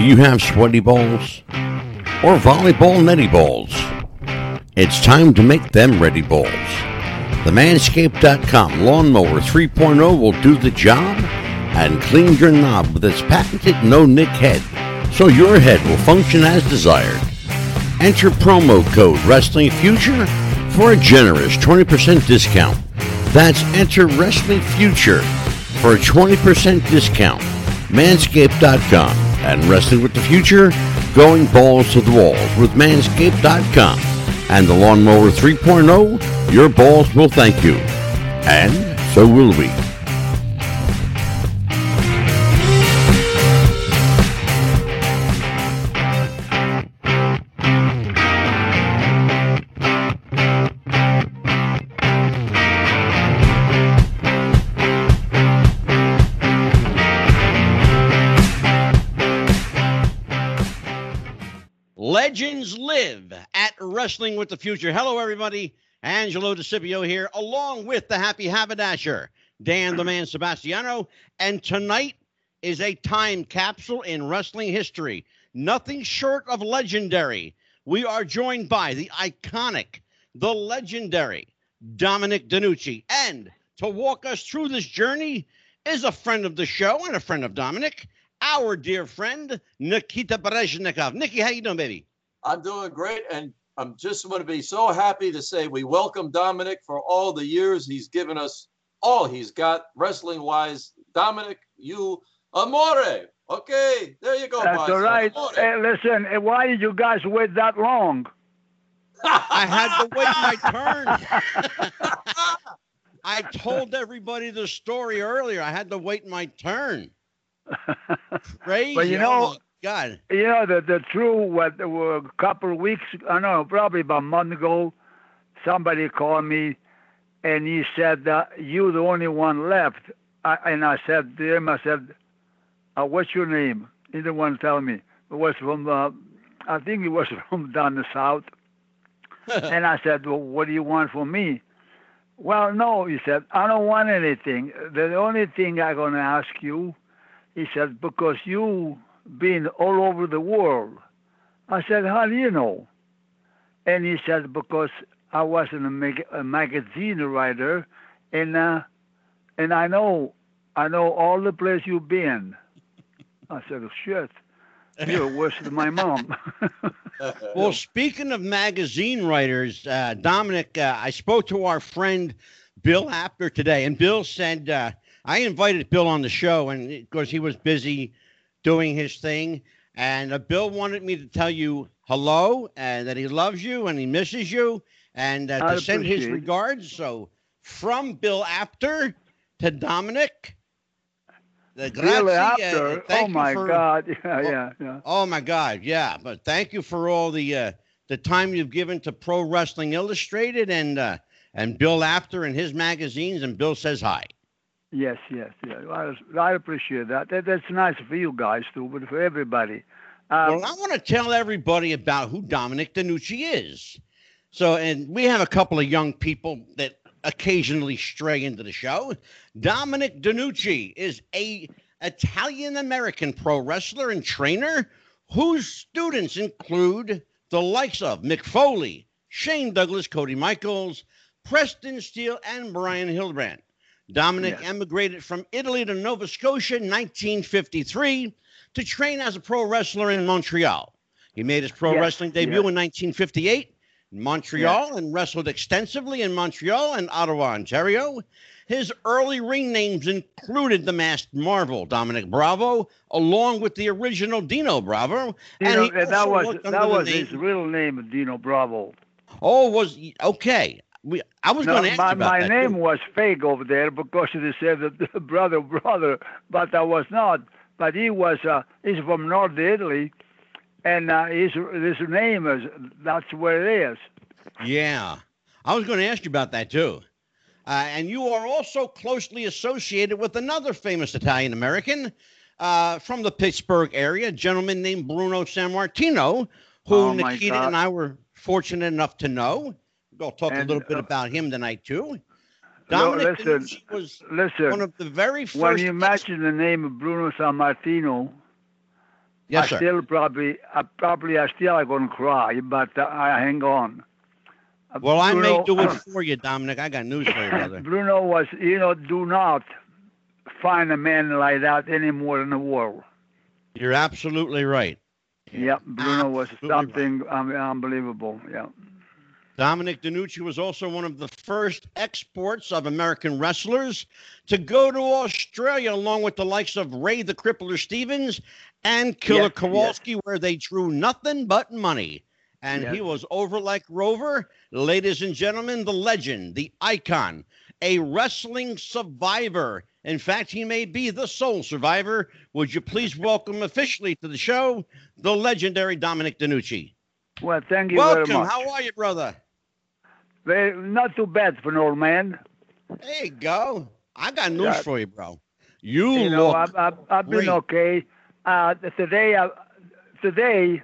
Do you have sweaty balls? Or volleyball netty balls? It's time to make them ready balls. The Manscaped.com Lawnmower 3.0 will do the job and clean your knob with its patented no nick head so your head will function as desired. Enter promo code Wrestling Future for a generous 20% discount. That's enter Wrestling Future for a 20% discount. Manscaped.com and Wrestling with the Future, going balls to the walls with Manscaped.com and the Lawnmower 3.0, your balls will thank you. And so will we. Wrestling with the Future. Hello, everybody. Angelo DeCipio here, along with the Happy Haberdasher, Dan the Man Sebastiano. And tonight is a time capsule in wrestling history. Nothing short of legendary. We are joined by the iconic, the legendary Dominic DeNucci. And to walk us through this journey is a friend of the show and a friend of Dominic, our dear friend Nikita Brezhnikov. Nikki, how you doing, baby? I'm doing great, and I'm just going to be so happy to say we welcome Dominic for all the years he's given us all he's got wrestling wise. Dominic, you amore. Okay, there you go. That's boss. all right. Hey, listen, eh, why did you guys wait that long? I had to wait my turn. I told everybody the story earlier. I had to wait my turn. Crazy. But you know- my God. you know, the, the true, what, uh, a couple of weeks, I don't know, probably about a month ago, somebody called me and he said, that you're the only one left. I, and I said to him, I said, uh, what's your name? He didn't want to tell me. It was from, uh, I think it was from down the south. and I said, Well, what do you want from me? Well, no, he said, I don't want anything. The only thing I'm going to ask you, he said, because you been all over the world. I said, How do you know? And he said, Because I was in a, mag- a magazine writer, and uh, and I know I know all the places you've been. I said, oh, Shit, you're worse than my mom. Well, speaking of magazine writers, uh, Dominic, uh, I spoke to our friend Bill Apter today, and Bill said uh, I invited Bill on the show, and because he was busy doing his thing, and uh, Bill wanted me to tell you hello and that he loves you and he misses you, and uh, to send his regards. So, from Bill Apter to Dominic. The really grazie, uh, after, thank oh my for- God, yeah, yeah, yeah. Oh my God, yeah. But thank you for all the uh, the time you've given to Pro Wrestling Illustrated and uh, and Bill Apter and his magazines. And Bill says hi. Yes, yes, yes. I, I appreciate that. that. That's nice for you guys too, but for everybody. Um, well, I want to tell everybody about who Dominic DeNucci is. So, and we have a couple of young people that occasionally stray into the show. Dominic DeNucci is a Italian American pro wrestler and trainer whose students include the likes of Mick Foley, Shane Douglas, Cody Michaels, Preston Steele, and Brian Hildebrand. Dominic Yes. emigrated from Italy to Nova Scotia in 1953 to train as a pro wrestler in Montreal. He made his pro Yes, wrestling debut yes. in 1958 in Montreal and wrestled extensively in Montreal and Ottawa, Ontario. His early ring names included the masked Marvel, Dominic Bravo, along with the original Dino Bravo. you and he eh, that was that was name- his real name, Dino Bravo. Oh, was okay. We, I was No, going to ask my, you about my that, name too. was fake over there because they said that brother, brother, but I was not. But he was. Uh, he's from North Italy, and uh, his his name is that's where it is. Yeah, I was going to ask you about that too. Uh, and you are also closely associated with another famous Italian American uh, from the Pittsburgh area, a gentleman named Bruno Sammartino, who Oh, Nikita God. and I were fortunate enough to know. We'll talk a little bit uh, about him tonight too. No, Dominic listen, was Listen, one of the very first. when you mention the name of Bruno Sammartino, Yes, I sir. still probably, I probably, I still are gonna cry, but uh, I hang on. Uh, Well, I may do it for you, Dominic. I got news for you, brother. Bruno was, you know, do not find a man like that anymore in the world. You're absolutely right. Yep, Bruno was Absolutely right. something um, unbelievable. Yeah. Dominic DeNucci was also one of the first exports of American wrestlers to go to Australia, along with the likes of Ray the Crippler Stevens and Killer Yes, Kowalski, where they drew nothing but money. And he was over like Rover. Ladies and gentlemen, the legend, the icon, a wrestling survivor. In fact, he may be the sole survivor. Would you please welcome officially to the show the legendary Dominic DeNucci? Well, thank you very Welcome. How are you, brother? Very, not too bad for an old man. There you go. I got news Yeah. for you, bro. You, you know, I've, I've, I've been okay. Uh, today, I, today,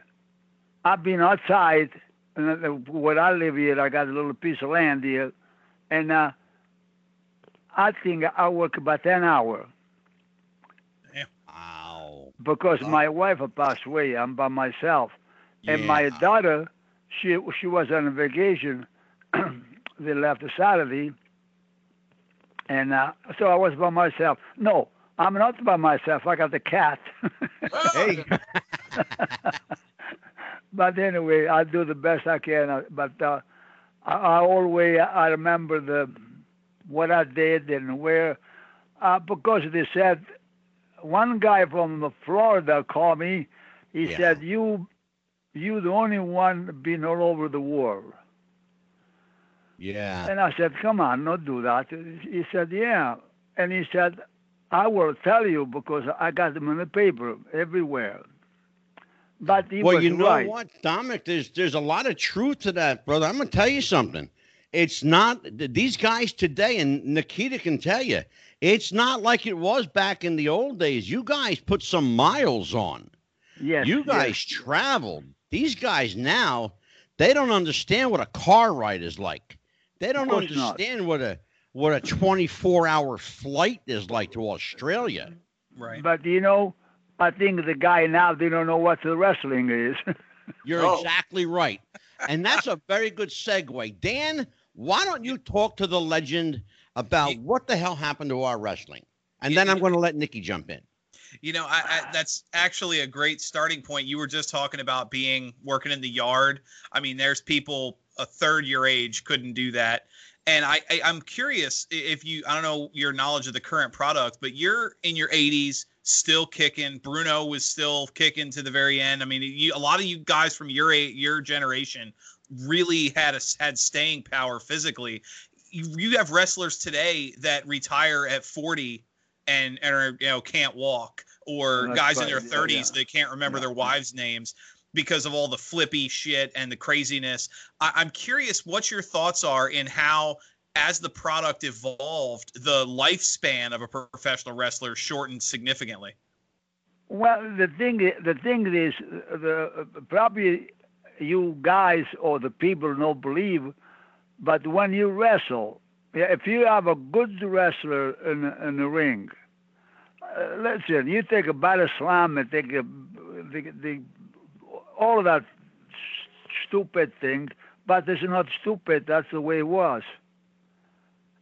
I've been outside. And uh, where I live here, I got a little piece of land here, and uh, I think I work about ten hours Wow. because Wow. my wife passed away. I'm by myself, and my daughter, she she was on a vacation. They left Saturday, and uh, so I was by myself. No, I'm not by myself. I got the cat. Hey. but anyway, I do the best I can. uh, But uh, I, I always I remember the what I did and where uh, because they said one guy from Florida called me. He Yeah. said you you the only one been all over the world. Yeah. And I said, come on, don't do that. He said, yeah. And he said, I will tell you because I got them in the paper everywhere. But he well, was you know right. what, Dominic? There's there's a lot of truth to that, brother. I'm gonna tell you something. It's not these guys today, and Nikita can tell you, it's not like it was back in the old days. You guys put some miles on. Yes, you yes. guys traveled. These guys now, they don't understand what a car ride is like. They don't course not. understand what a what a 24 hour flight is like to Australia. Right. But you know, I think the guy now they don't know what the wrestling is. You're Oh. exactly right. And that's a very good segue. Dan, why don't you talk to the legend about Ye- what the hell happened to our wrestling? And then I'm going to let Nikki jump in. You know, I, I, that's actually a great starting point. You were just talking about being working in the yard. I mean, there's people a third your age couldn't do that. And I, I I'm curious if you I don't know your knowledge of the current product, but you're in your 80s, still kicking. Bruno was still kicking to the very end. I mean, you, a lot of you guys from your your generation really had a, had staying power physically. You, you have wrestlers today that retire at 40 and and are, you know can't walk or guys in their 30s yeah. that can't remember Yeah. their wives' names because of all the flippy shit and the craziness. I, I'm curious what your thoughts are in how, as the product evolved, the lifespan of a professional wrestler shortened significantly. Well, the thing, the thing is, the probably you guys or the people don't believe, but when you wrestle, if you have a good wrestler in in the ring, uh, listen, you take a body slam and take a the, the all of that stupid thing, but it's not stupid. That's the way it was,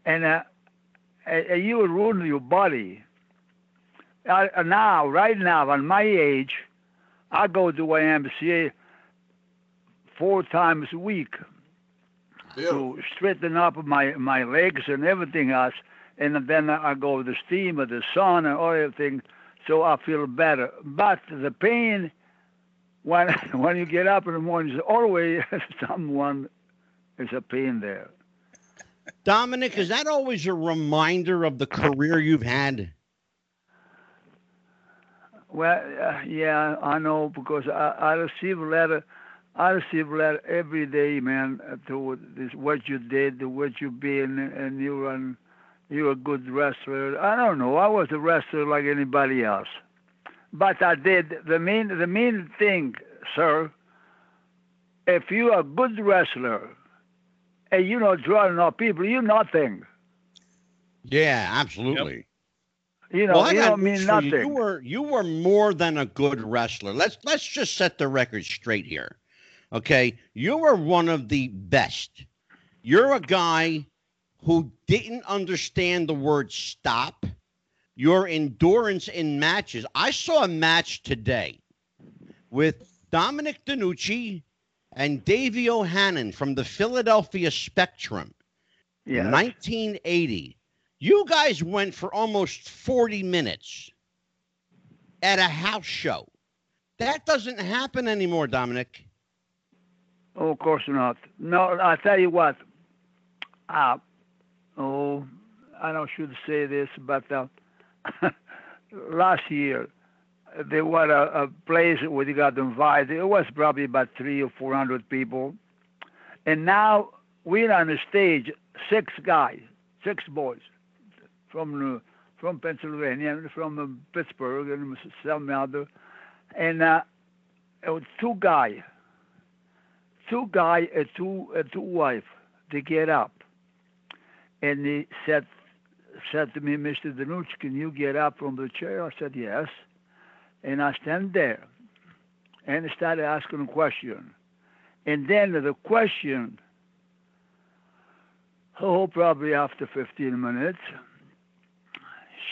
and uh, you ruin your body uh, now, right now, at my age, I go to YMCA four times a week Beautiful. to straighten up my my legs and everything else, and then I go to the steam or the sun and all everything, so I feel better. But the pain when when you get up in the morning, is always someone is a pain there. Dominic, is that always a reminder of the career you've had? Well, uh, yeah, I know because I, I receive letter, I receive letter every day, man. To this, what you did, what you been, and you're an, you're a good wrestler. I don't know. I was a wrestler like anybody else, but I did the main, the main thing, sir. If you're a good wrestler, and you not drawing enough people, you're nothing. Yeah, absolutely. You know, well, you don't mean news for you. nothing. You were you were more than a good wrestler. Let's let's just set the record straight here. Okay, you were one of the best. You're a guy who didn't understand the word stop. Your endurance in matches. I saw a match today with Dominic DeNucci and Davey O'Hannon from the Philadelphia Spectrum. yeah. 1980. You guys went for almost 40 minutes at a house show. That doesn't happen anymore, Dominic. Oh, of course not. No, I tell you what. Uh, oh, I don't should say this, but uh, last year there was a, a place where you got invited. It was probably about three or four hundred people, and now we're on the stage, six guys, six boys from from Pennsylvania, from uh, Pittsburgh, and some other, and uh, two guys two guy and two and two wife they get up. And they said said to me mr danuch can you get up from the chair? I said yes. And i stand there. And started asking a question. And then the question oh probably after 15 minutes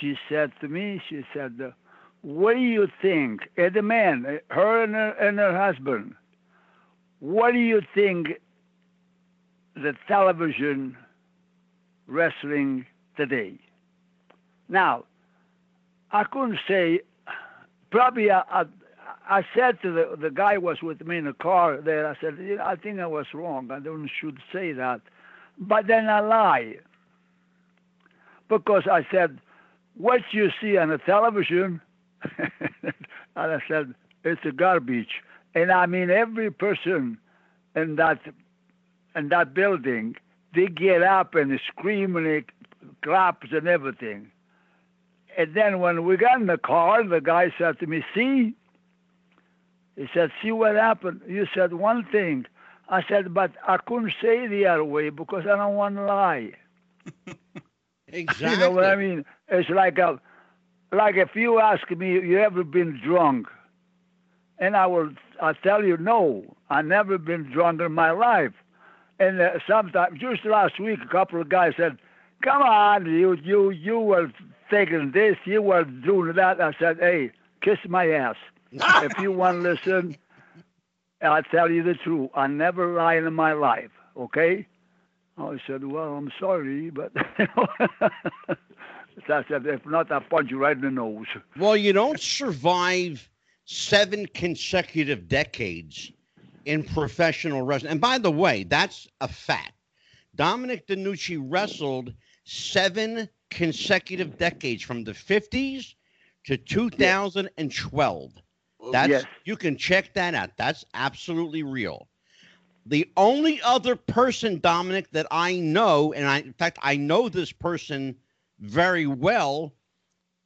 she said to me she said what do you think and the man her and her, and her husband what do you think the television wrestling today? Now, I couldn't say. Probably, I, I, I said to the the guy was with me in the car there. I said, "You I think I was wrong. I don't should say that, but then I lie because I said, what you see on the television, and I said it's garbage. And I mean, every person in that in that building, they get up and scream and claps and everything. And then when we got in the car, the guy said to me, "See," he said, "See what happened." You said one thing. I said, "But I couldn't say the other way because I don't want to lie." Exactly. You know what I mean? It's like a, like if you ask me, you ever been drunk? And I will, I tell you, no, I never been drunk in my life. And uh, sometimes, just last week, a couple of guys said, "Come on, you, you, you were taking this, you were doing that." I said, "Hey, kiss my ass. if you want to listen, I'll tell you the truth. I never lied in my life. Okay?" I said, "Well, I'm sorry, but." I said, if not, I'll punch you right in the nose. Well, you don't survive seven consecutive decades in professional wrestling. And by the way, that's a fact. Dominic DeNucci wrestled seven consecutive decades from the 50s to 2012. That's Yes. you can check that out. That's absolutely real. The only other person, Dominic, that I know, and I in fact I know this person very well.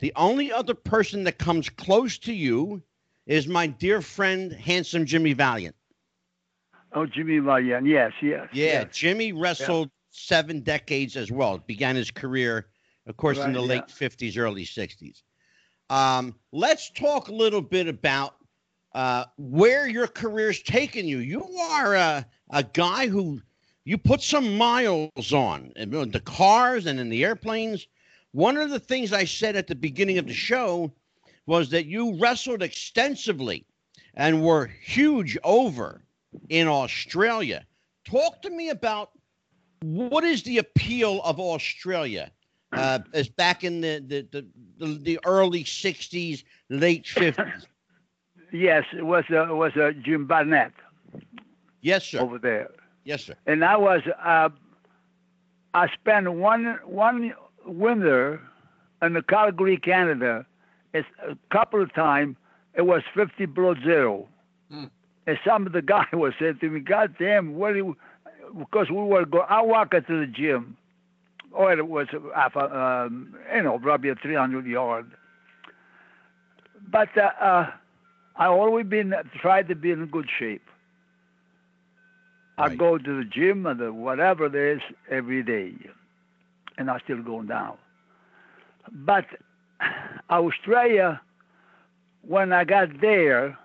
The only other person that comes close to you is my dear friend, handsome Jimmy Valiant. Oh, Jimmy Valiant. Yes, yes. Yeah, yes. Jimmy wrestled seven decades as well. Began his career, of course, in the yeah. late 50s, early 60s. Um, let's talk a little bit about uh, where your career's taken you. You are a, a guy who you put some miles on in the cars and in the airplanes. One of the things I said at the beginning of the show was that you wrestled extensively and were huge over in Australia. Talk to me about what is the appeal of Australia uh, as back in the, the, the, the, the early 60s, late 50s. Yes, it was uh, it was uh, Jim Barnett Yes, sir. over there, Yes, sir. and I was uh, I spent one one winter in the Calgary, Canada. It's a couple of times. It was 50 below zero, Hmm. and some of the guy was saying to me, "God damn, what do you?" Because we were go. I walk into the gym. or it was uh, um, you know probably a 300 yard. But uh, uh, I always been tried to be in good shape. I go to the gym and the whatever there is every day, and I still going down. But Australia, when I got there,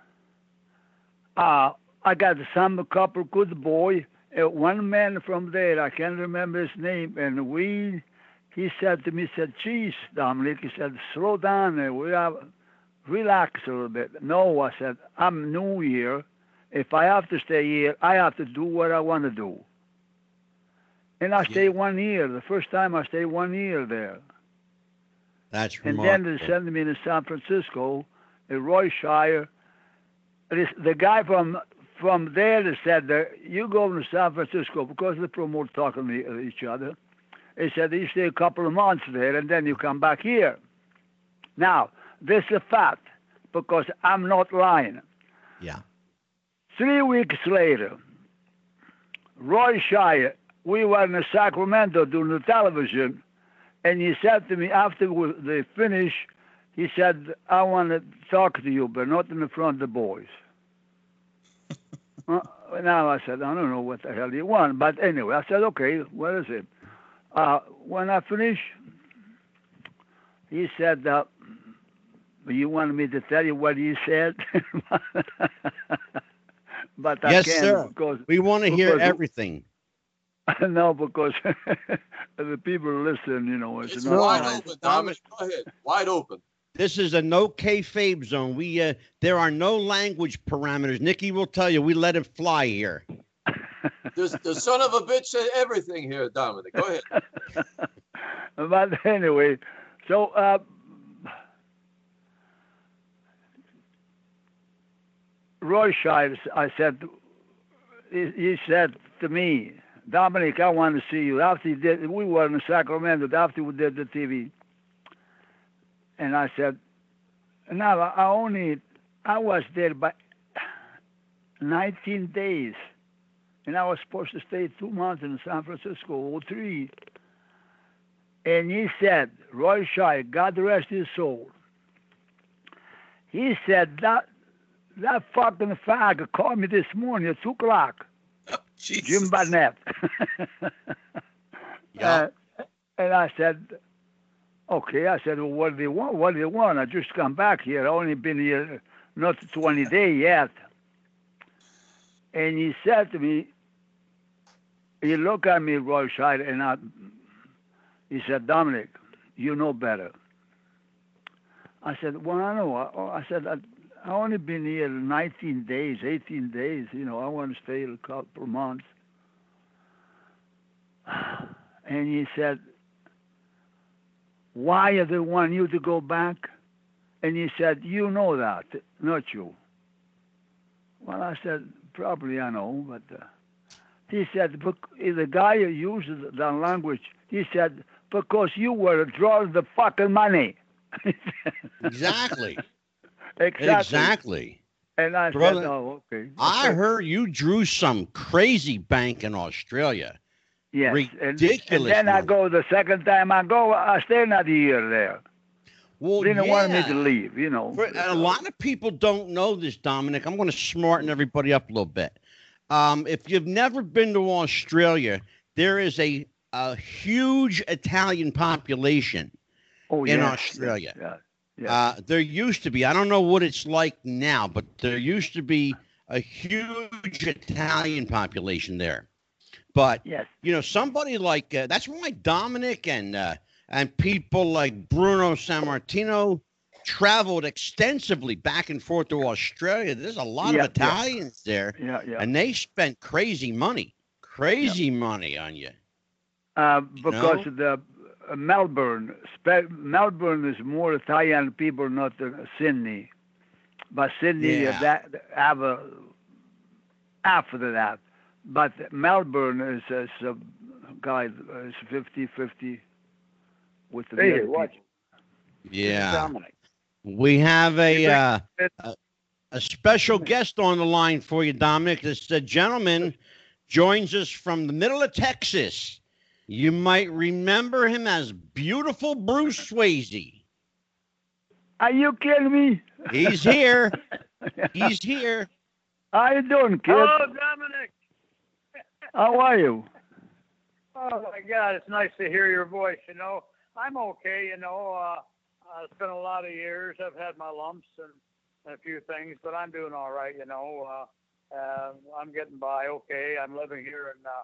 uh, I got some couple good boy. Uh, one man from there, I can't remember his name, and we, he said to me, he said, "Geez, Dominic," he said, "slow down, and we have relax a little bit." No, I said, "I'm new here. If I have to stay here, I have to do what I want to do." And I stayed one year. The first time I stayed one year there. That's And remarkable. then they sent me to San Francisco, in Roy Shire. This, the guy from from there they said that you go to San Francisco because they promote talking to uh, each other. They said you stay a couple of months there and then you come back here. Now this is a fact because I'm not lying. yeah. Three weeks later, Roy Shire, we were in Sacramento doing the television, and he said to me after we- they finished, he said, I want to talk to you, but not in the front of the boys. Uh, now I said, I don't know what the hell you want, but anyway, I said, okay, what is it? Uh, when I finished, he said, uh, you wanted me to tell you what he said? but I Yes, can't sir. because We want to hear everything. no, because the people listen, you know, it's, It's not wide nice. open, Dominic. Go ahead. Wide open. This is a no kayfabe zone. We uh, there are no language parameters. Nikki will tell you we let it fly here. There's the son of a bitch said everything here, Dominic. Go ahead. but anyway, so uh, Roy Shire, I said, he, he said to me, Dominic, I want to see you. After he did, we were in Sacramento after we did the TV, and I said, now I only, I was there by 19 days, and I was supposed to stay two months in San Francisco, or three. And he said, Roy Shire, God rest his soul. He said that that fucking fag called me this morning at two o'clock. Jesus. Jim Barnett. Yeah. Uh, and I said, okay. I said, well, what do they want? What do they want? I just come back here. I only been here not 20 days yet. And he said to me, he looked at me, Roy Shire, and I, he said, Dominic, you know better. I said, well, I know. I, oh, I said, I, I only been here 19 days, 18 days. You know, I want to stay a couple of months. And he said, why do they want you to go back? And he said, you know that, not you. Well, I said, probably I know, but uh, he said, "Bec- the guy who uses the language, he said, because you were drawing the fucking money. Exactly. exactly. exactly. And I Brother, said, oh, okay. I heard you drew some crazy bank in Australia. Yes. And, and ridiculous then I go the second time I go, I stay another year there. Well, They didn't want me to leave, you know. For, a lot of people don't know this, Dominic. I'm going to smarten everybody up a little bit. Um, if you've never been to Australia, there is a, a huge Italian population. oh, in yes, Australia. yes, yes. Uh, there used to be, I don't know what it's like now, but there used to be a huge Italian population there. But yes. you know, somebody like uh, that's why Dominic and uh, and people like Bruno Sammartino traveled extensively back and forth to Australia. There's a lot Yeah, of yeah. Italians there, Yeah, yeah. and they spent crazy money, crazy money on you. Uh, because the uh, Melbourne, spe- Melbourne is more Italian people, not uh, Sydney. But Sydney that have a after that. But Melbourne is, is a guy is 50-50 with the Hey, other watch. people. Yeah, Dominic. we have a uh, a, a special guest on the line for you, Dominic. This uh, gentleman joins us from the middle of Texas. You might remember him as beautiful Bruce Swayze. Are you kidding me? He's here. He's here. How you doing, kid? Hello, Dominic. How are you? Oh my God, it's nice to hear your voice. You know, I'm okay. You know, uh, uh, it's been a lot of years. I've had my lumps and, and a few things, but I'm doing all right. You know, uh, uh, I'm getting by okay. I'm living here in uh,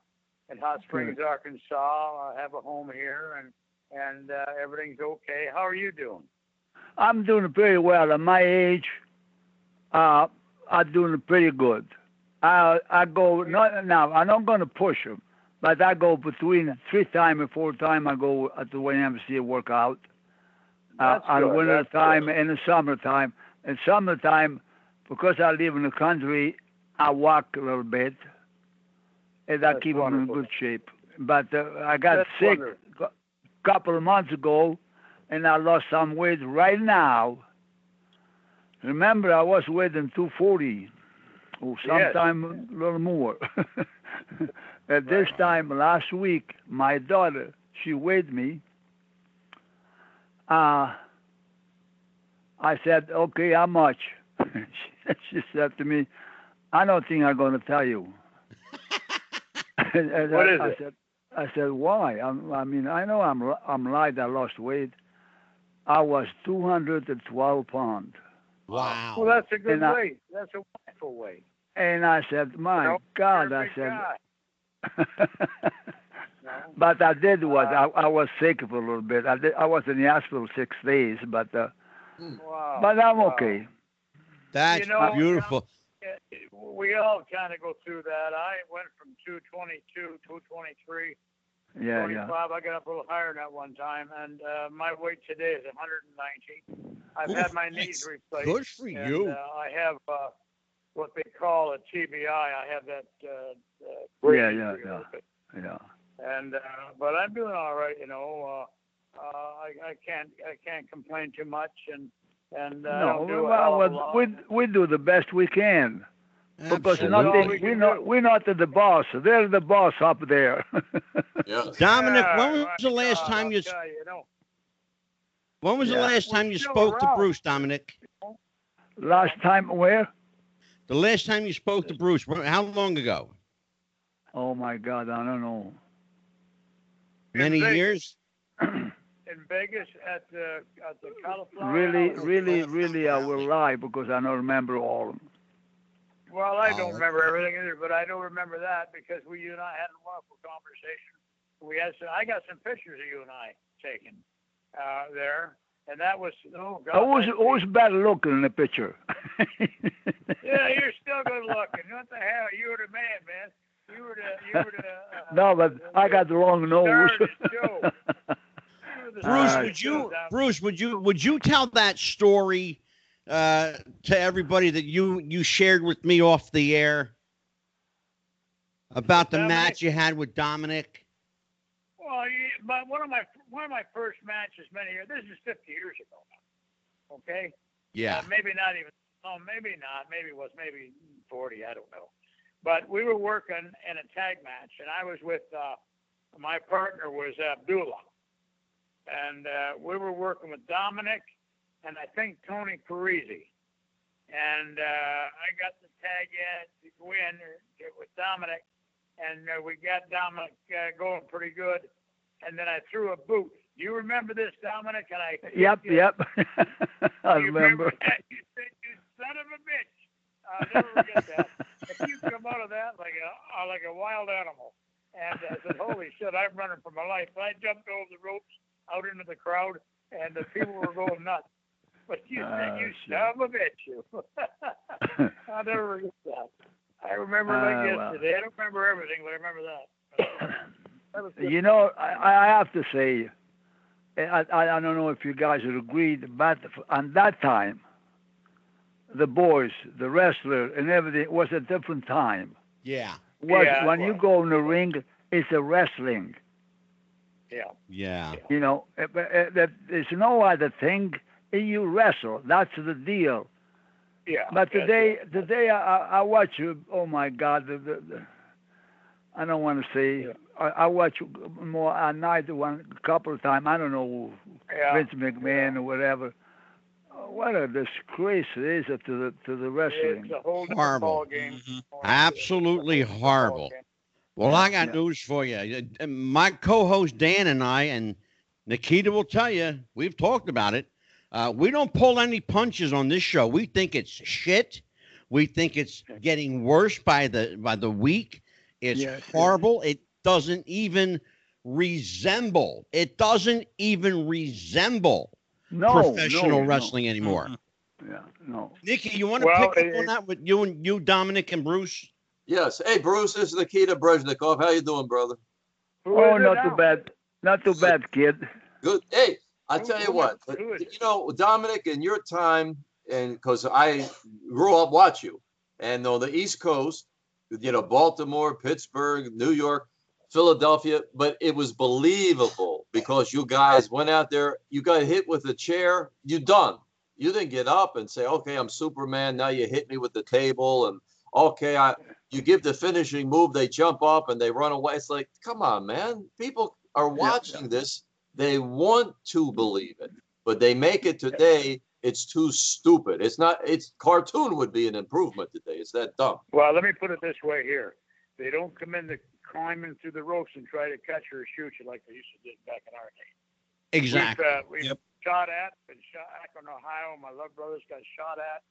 in Hot Springs, Arkansas. I have a home here, and and uh, everything's okay. How are you doing? I'm doing pretty well. At my age, uh, I'm doing pretty good. I I go not now. I'm not going to push them, but I go between three time and four time. I go at the YMCA workout. Uh, on good, winter that's time good. and the summertime. In summertime, because I live in the country, I walk a little bit, and I That's keeps me in good shape. But uh, I got That's sick a couple of months ago, and I lost some weight right now. Remember, I was weighing 240, or Yes. sometime a little more. At this Right. time last week, my daughter, she weighed me. Uh, I said, okay, how much? she, she said to me, I don't think I'm going to tell you. And What I, is I it? said, I said, why? I'm, I mean, I know I'm I'm light. I lost weight. I was 212 pounds, Wow. Well, that's a good And I- weight. That's a wonderful weight. and I said, my No, God, You're a I big said. no? but I did was Uh, I, I was sick for a little bit. I did, I was in the hospital six days, but uh, Wow. but I'm wow. okay. That's You know, beautiful. We all kind of go through that. I went from 222, 223, Yeah, 25. yeah. I got up a little higher than that one time, and uh, my weight today is 190. I've had my knees replaced. Good for and, you. Uh, I have uh, what they call a TBI. I have that. Uh, uh, Yeah, brain yeah, yeah. Yeah. And uh, but I'm doing all right. You know, uh, uh, I, I can't I can't complain too much, and and uh, No, don't do a hell well, well, we we do the best we can because Absolutely. all nothing we we're not we're not the boss. They're the boss up there. Yeah. Dominic, when was the last God, time you tell you, you know, when was the Yeah. last We're time you still spoke to. Bruce, Dominic? Last time where? The last time you spoke to Bruce, how long ago? Oh my God, I don't know. Many Vegas. years? in Vegas at the at the cauliflower. really, House. really, really, I will lie because I don't remember all. of them. Well, I Oh. don't remember everything either, but I don't remember that because we you and I had a wonderful conversation. We had some, I got some pictures of you and I taken uh, there, and that was oh God. Who's that- who's better looking in the picture? Yeah, you're still good looking. What the hell? You were the man, man. You were the you were the. Uh, no, but I got the long nose. The show. you were the Bruce, star Uh, would you Bruce, would you would you tell that story uh, to everybody that you you shared with me off the air about the Dominic? match you had with Dominic? Well, but one of my one of my first matches many years. This is 50 years ago now. Okay. Yeah. Uh, maybe not even. Oh, maybe not. Maybe it was maybe 40. I don't know. But we were working in a tag match, and I was with uh, my partner was Abdullah, and uh, we were working with Dominic, and I think Tony Parisi. And uh, I got the tag in to win with Dominic, and uh, we got Dominic uh, going pretty good. And then I threw a boot. Do you remember this, Dominic? And I yep, you. yep. I You remember. that? You said, "You son of a bitch." I'll never forget that. If you come out of that like a uh, like a wild animal, and I said, "Holy shit, I'm running for my life!" I jumped over the ropes out into the crowd, and the people were going nuts. But you said, Oh, "You shit. son of a bitch!" You. I'll never forget that. I remember it like Ah, well. yesterday. I don't remember everything, but I remember that. That was good. You know, I, I have to say, eh, I, I I don't know if you guys would agree, but on that time, the boys, the wrestler, and everything was a different time. Yeah. Was Yeah, it when you go in the ring, it's a wrestling. yeah. Yeah. You know, eh, but, uh, that there's no other thing. You wrestle. That's the deal. Yeah. But yes, today, today I, I I watch. you. Oh my God! The, the, the, I don't want to say. Yeah. I, I watch more at night one couple of times. I don't know yeah. Vince McMahon or whatever. Uh, What a disgrace it is to the to the wrestling. It's a whole different Horrible. ball game. Mhm. Absolutely horrible. Well, I got Yeah. news for you. Uh, My co-host Dan and I, and Nikita will tell you, we've talked about it. Uh, we don't pull any punches on this show. We think it's shit. We think it's getting worse by the by the week. It's Yes. horrible. It doesn't even resemble. It doesn't even resemble No, professional no, no. wrestling anymore. Yeah, no. Nikki, you want to Well, pick up it- on that with you and you, Dominic and Bruce? Yes. Hey, Bruce, this is Nikita Brezhnikov. How you doing, brother? Oh, not now? too bad. Not too bad, kid. Good. Hey, I Who- tell you who what, is- who is it? you know, Dominic, in your time, and because I grew up watch you, and on the East Coast, you know, Baltimore, Pittsburgh, New York, Philadelphia, but it was believable because you guys went out there, you got hit with a chair, you done. You didn't get up and say, "Okay, I'm Superman." Now you hit me with the table, and okay, I. You give the finishing move, they jump up and they run away. It's like, come on, man. People are watching this. They want to believe it, but they make it today. It's too stupid. It's not. It's cartoon would be an improvement today. It's that dumb. Well, let me put it this way here. They don't come in the climbing through the ropes and try to catch you or shoot you like they used to do back in our day. Exactly. We've, uh, we've Yep. shot at, been shot Akron, Ohio. My love brothers got shot at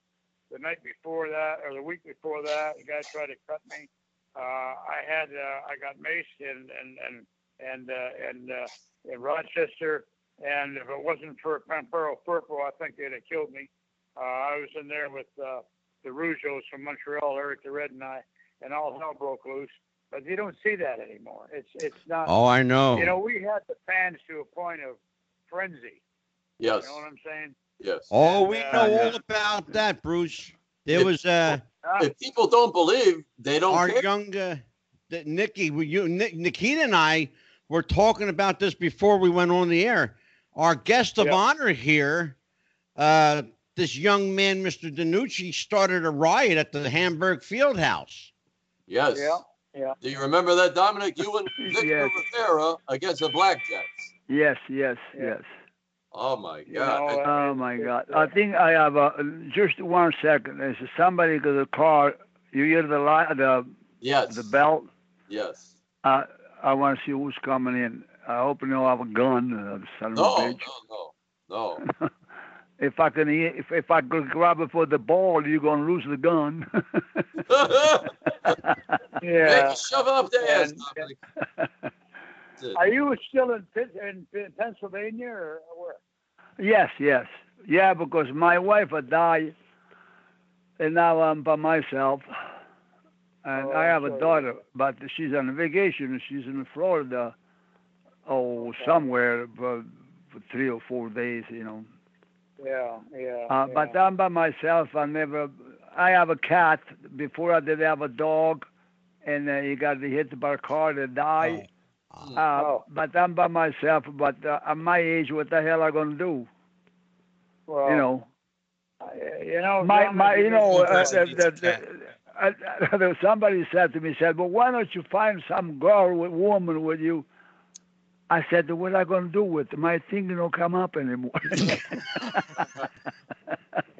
the night before that, or the week before that. The guy tried to cut me. Uh, I had, uh, I got maced in, and, and, and, uh, and, uh, in Rochester. And if it wasn't for Pampero Firpo, I think they'd have killed me. Uh, I was in there with, uh, the Rougeaus from Montreal, Eric the Red and I, and all hell broke loose. But you don't see that anymore. It's, it's not, Oh, I know. you know, we had the fans to a point of frenzy. Yes. You know what I'm saying? Yes. Oh, we And, know uh, all about that, Bruce. There If- was uh, If people don't believe, they don't our care. young uh, Nikki. You, Ni- Nikita and I were talking about this before we went on the air. Our guest of Yeah. honor here, uh, this young man, Mr. DeNucci, started a riot at the Hamburg Field House. yes. Yeah, yeah. Do you remember that, Dominic? You and Victor Yes. Rivera against the Blackjacks. Yes, yes, Yeah. yes. Oh my You God. know, Oh my God! I think I have a just one second. There's somebody got a car. You hear the light, the yes. the bell. Yes. Uh, I want to see who's coming in. I hope you don't have a gun, uh, son of No, a no, bitch. no, no. If I can, if if I could grab it for the ball, you're gonna lose the gun. yeah. Hey, shove up the ass, And- Dominic. That's it. Are you still in, in, Pennsylvania or where? yes, yes, yeah. Because my wife had died, and now I'm by myself. And Oh, I have a daughter, but she's on vacation. She's in Florida, oh, Okay. somewhere for, for three or four days, you know. Yeah, yeah. Uh, yeah. But I'm by myself. I never. I have a cat. Before I did have a dog, and uh, he got hit by a car to die. Oh. Uh, Oh. But I'm by myself. But uh, at my age, what the hell I gonna do? well, you know, you know, my my, you know, uh, the, the, the, uh, somebody said to me, said, "Well, why don't you find some girl, with, woman with you?" I said, "What am I gonna do with it? My thing don't come up anymore."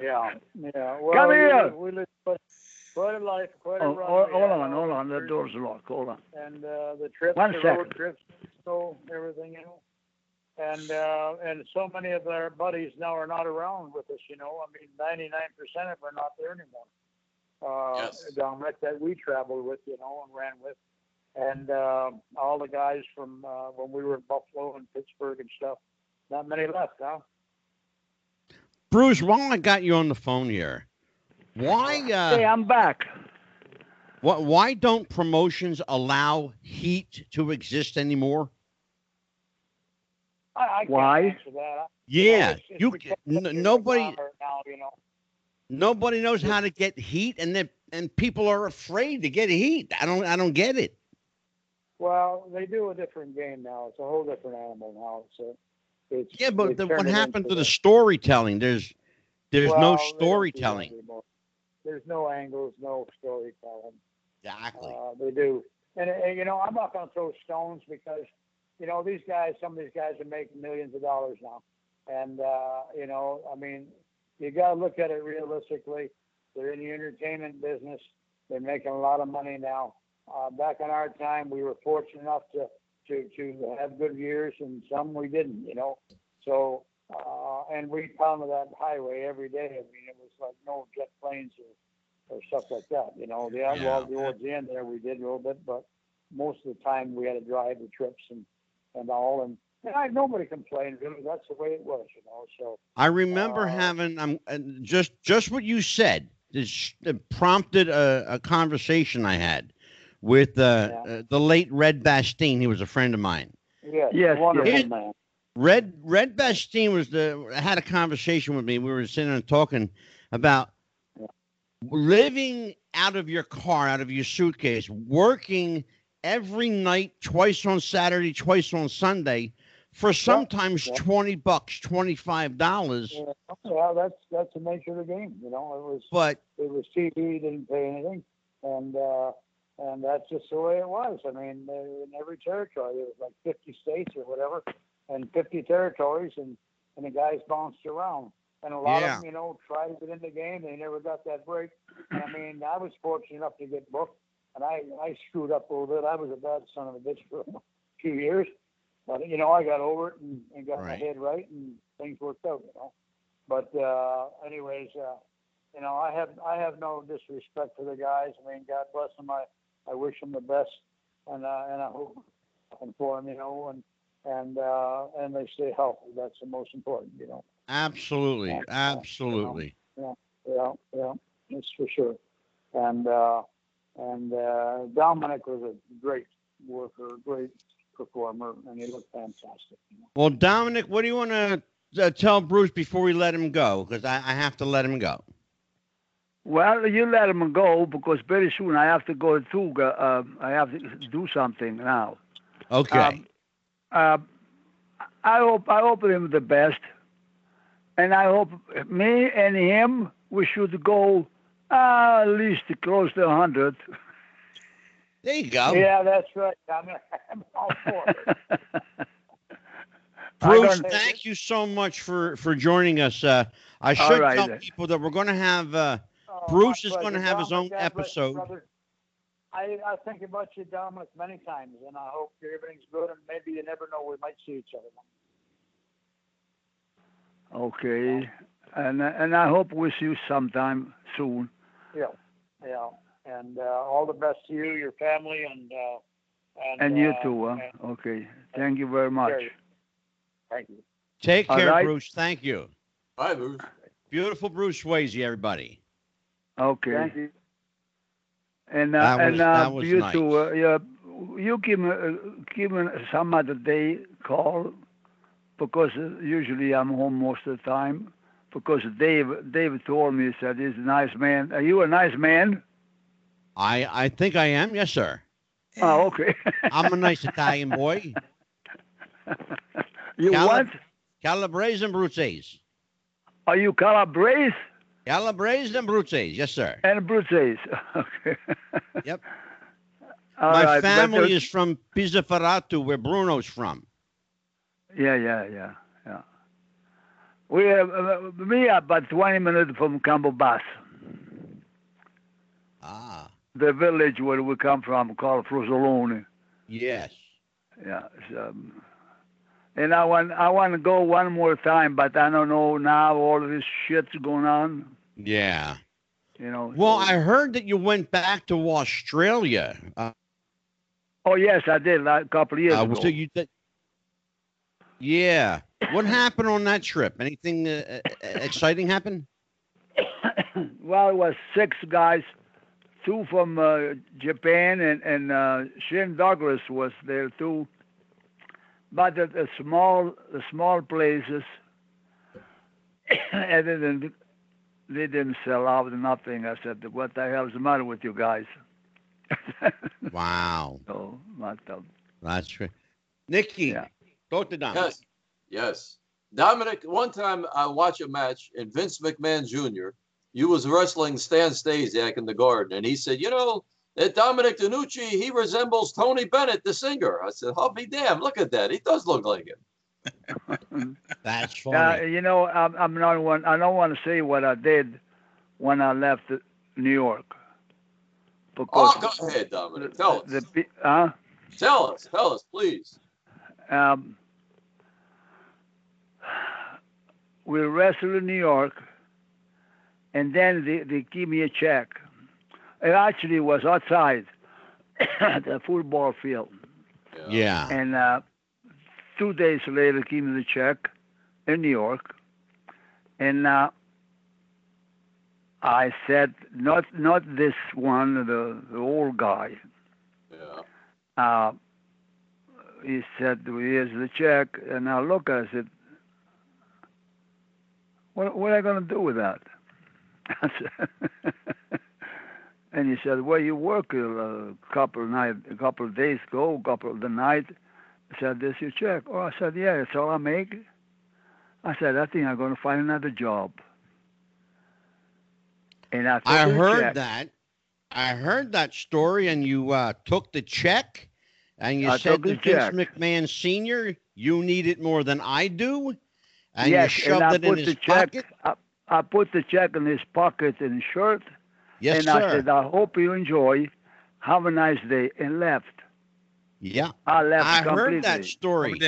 Yeah, yeah. Well, Come here. We, live quite, quite a life, quite a oh, run. hold, hold on, all hold on. The trips door's locked. Hold on. And uh, the trips, One the second. road trips, so everything, you know. And uh, and so many of our buddies now are not around with us, you know. I mean, 99% of them are not there anymore. Uh, Yes. Dominic that we traveled with, you know, and ran with. And uh, all the guys from uh, when we were in Buffalo and Pittsburgh and stuff. Not many left, huh? Bruce, while I got you on the phone here, why Hey, uh, I'm back. wh- why don't promotions allow heat to exist anymore? I, I Why? that. Yeah, it's- it's you because n- nobody now, you know. nobody knows how to get heat, and then and people are afraid to get heat. I don't I don't get it. Well, they do a different game now. It's a whole different animal now. A, it's Yeah, but the, what happened to the storytelling? There's there's well, no they don't do that storytelling. There's no angles, no storytelling. Exactly. Uh, they do, and, and you know, I'm not going to throw stones because you know these guys. Some of these guys are making millions of dollars now, and uh, you know, I mean, you got to look at it realistically. They're in the entertainment business. They're making a lot of money now. Uh, back in our time, we were fortunate enough to, to, to have good years, and some we didn't, you know. So uh, and we pounded that highway every day. I mean, it was like no jet planes or, or stuff like that. You know, the Yeah. well towards the end there we did a little bit, but most of the time we had to drive the trips and and all, and, and I nobody complained really. That's the way it was, you know. So I remember Uh, having um, just just what you said. This prompted a, a conversation I had with uh, Yeah. uh, the late Red Bastien. He was a friend of mine. yes, Yes, wonderful yes. man. Red Red Bastien was the had a conversation with me. We were sitting and talking about Yeah. living out of your car, out of your suitcase, working every night, twice on Saturday, twice on Sunday, for sometimes yeah. twenty bucks, twenty five dollars. Yeah, yeah, that's that's the nature of the game. You know, it was But it was TV, didn't pay anything, and uh, and that's just the way it was. I mean, in every territory, there was like 50 states or whatever, and 50 territories, and and the guys bounced around. And a lot Yeah. of them, you know, tried to get in the game. They never got that break. And I mean, I was fortunate enough to get booked, and I I screwed up a little bit. I was a bad son of a bitch for a few years, but you know, I got over it and, and got my head right, and things worked out. You know, but uh, anyways. Uh, you know, I have I have no disrespect for the guys. I mean, God bless them. I, I wish him the best, and uh, and I hope and for him, you know, and and uh, and they stay healthy. That's the most important, you know. absolutely, absolutely. Yeah, yeah, yeah, that's for sure. And uh, and uh, Dominic was a great worker, great performer, and he looked fantastic. You know? Well, Dominic, what do you want to uh, tell Bruce before we let him go? Because I, I have to let him go. Well, you let him go because very soon I have to go too. Uh, I have to do something now. Okay. Um, uh, I hope I hope him the best, and I hope me and him we should go uh, at least close to hundred. there you go. Yeah, that's right. I'm, I'm all for it. Bruce, thank you so much for for joining us. Uh, I All should right. tell people that we're going to have. Uh, Oh, Bruce is gonna have his own God episode. brother. I, I think about you, Dominic, many times, and I hope everything's good. And maybe you never know, we might see each other. okay, and and I hope we see you sometime soon. Yeah, yeah. And uh, all the best to you, your family, and uh, and, And you uh, too. Huh? and- Okay. Thank you very much. Sure. Thank you. take All care, right. Bruce. Thank you. Bye, Bruce. Beautiful Bruce Swayze, everybody. Okay. Thank you. And uh, was- and uh, you nice. too. Uh, yeah, you give me uh, give me some other day call because uh, usually I'm home most of the time. Because Dave Dave told me he said he's a nice man. Are you a nice man? I I think I am. Yes, sir. Oh, okay. I'm a nice Italian boy. you Cali- what? Calabrese and Bruces. Are you Calabrese Calabrese and Bruces. Yes, sir. and Bruces? okay. Yep. All My right, family is from Pizzoferrato, where Bruno's from. Yeah, yeah, yeah, yeah. We have uh, me about 20 minutes from Campo Basso. Ah, the village where we come from called Frosolone. yes. Yeah. it's, um, and I want I want to go one more time, but I don't know now all this shit's going on. Yeah. You know. Well, so- I heard that you went back to Australia. Uh, Oh yes, I did like, a couple of years uh, ago. so you did. Yeah. What happened on that trip? Anything uh, uh, exciting happen? well, it was six guys, two from uh, Japan, and and uh, Shane Douglas was there too. But the, the small the small places, and they didn't they didn't sell out nothing. I said, "What the hell's the matter with you guys?" Wow. so, but, um, That's true. Nikki, Yeah. go to Dominic. Yes, yes. Dominic, one time I watched a match and Vince McMahon Jr. You was wrestling Stan Stasiak in the garden, and he said, "You know that Dominic DeNucci, he resembles Tony Bennett, the singer." I said, "I'll be damned! Look at that. He does look like him." That's uh, funny. you know, I'm, I'm not one. I don't want to say what I did when I left New York. Because Oh, go ahead, Dominic. Tell us. the, the, huh? Tell us. Tell us, please. um, we wrestled in New York, and then they, they give me a check. It actually was outside the football field. Yeah. And uh, two days later, give me the check in New York, and uh, I said, not not this one, the the old guy. Yeah. Uh, he said, "Here's the check," and I look at it. I said, "What what am I going to do with that?" I said, and he said, "Well, you work a couple of night, a couple of days ago, a couple of the night." I said, "This your check?" Oh, I said, "Yeah, that's all I make." I said, "I think I'm going to find another job." And I, I heard check. that. I heard that story, and you uh, took the check, and you I said to Vince check. McMahon Senior, "You need it more than I do," and yes, you shoved and it in his the check. pocket. I, I put the check in his pocket in his shirt, Yes, and I said, "I hope you enjoy. Have a nice day," and left. Yeah, I left I completely. heard that story.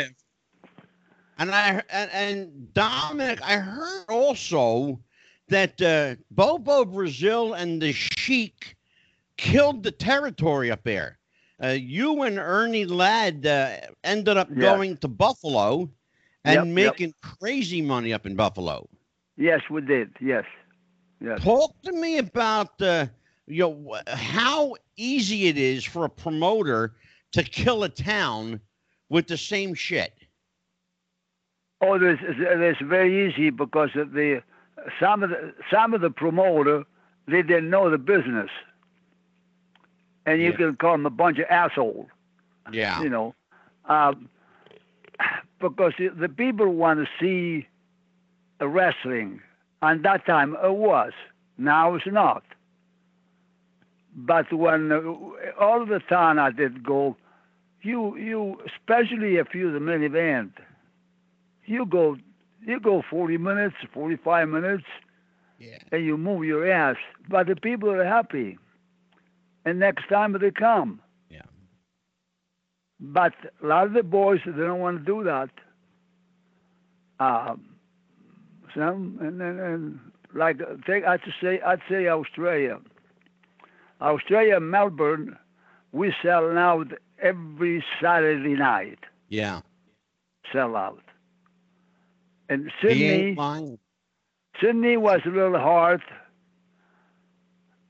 And I and, and Dominic, I heard also that uh, Bobo Brazil and the Sheik killed the territory up there. Uh, you and Ernie Ladd uh, ended up Yes. going to Buffalo and Yep, yep. making crazy money up in Buffalo. Yes, we did. Yes, yes. Talk to me about uh, you know how easy it is for a promoter to kill a town with the same shit. Oh, this this very easy because of the some of the some of the promoter they didn't know the business, and you Yeah. can call them a bunch of assholes. Yeah. you know, um, because the- the people want to see a wrestling. And that time it was. Now it's not. But when uh, all the time I did go, you you especially if you're the main event, you go you go 40 minutes, 45 minutes, Yeah. and you move your ass. But the people are happy, and next time they come. Yeah. But a lot of the boys they don't want to do that. Um, some and and, and like uh, take I'd say I'd say Australia. Australia, Melbourne, we sell out every Saturday night. Yeah. Sell out. And Sydney. Sydney was a little hard.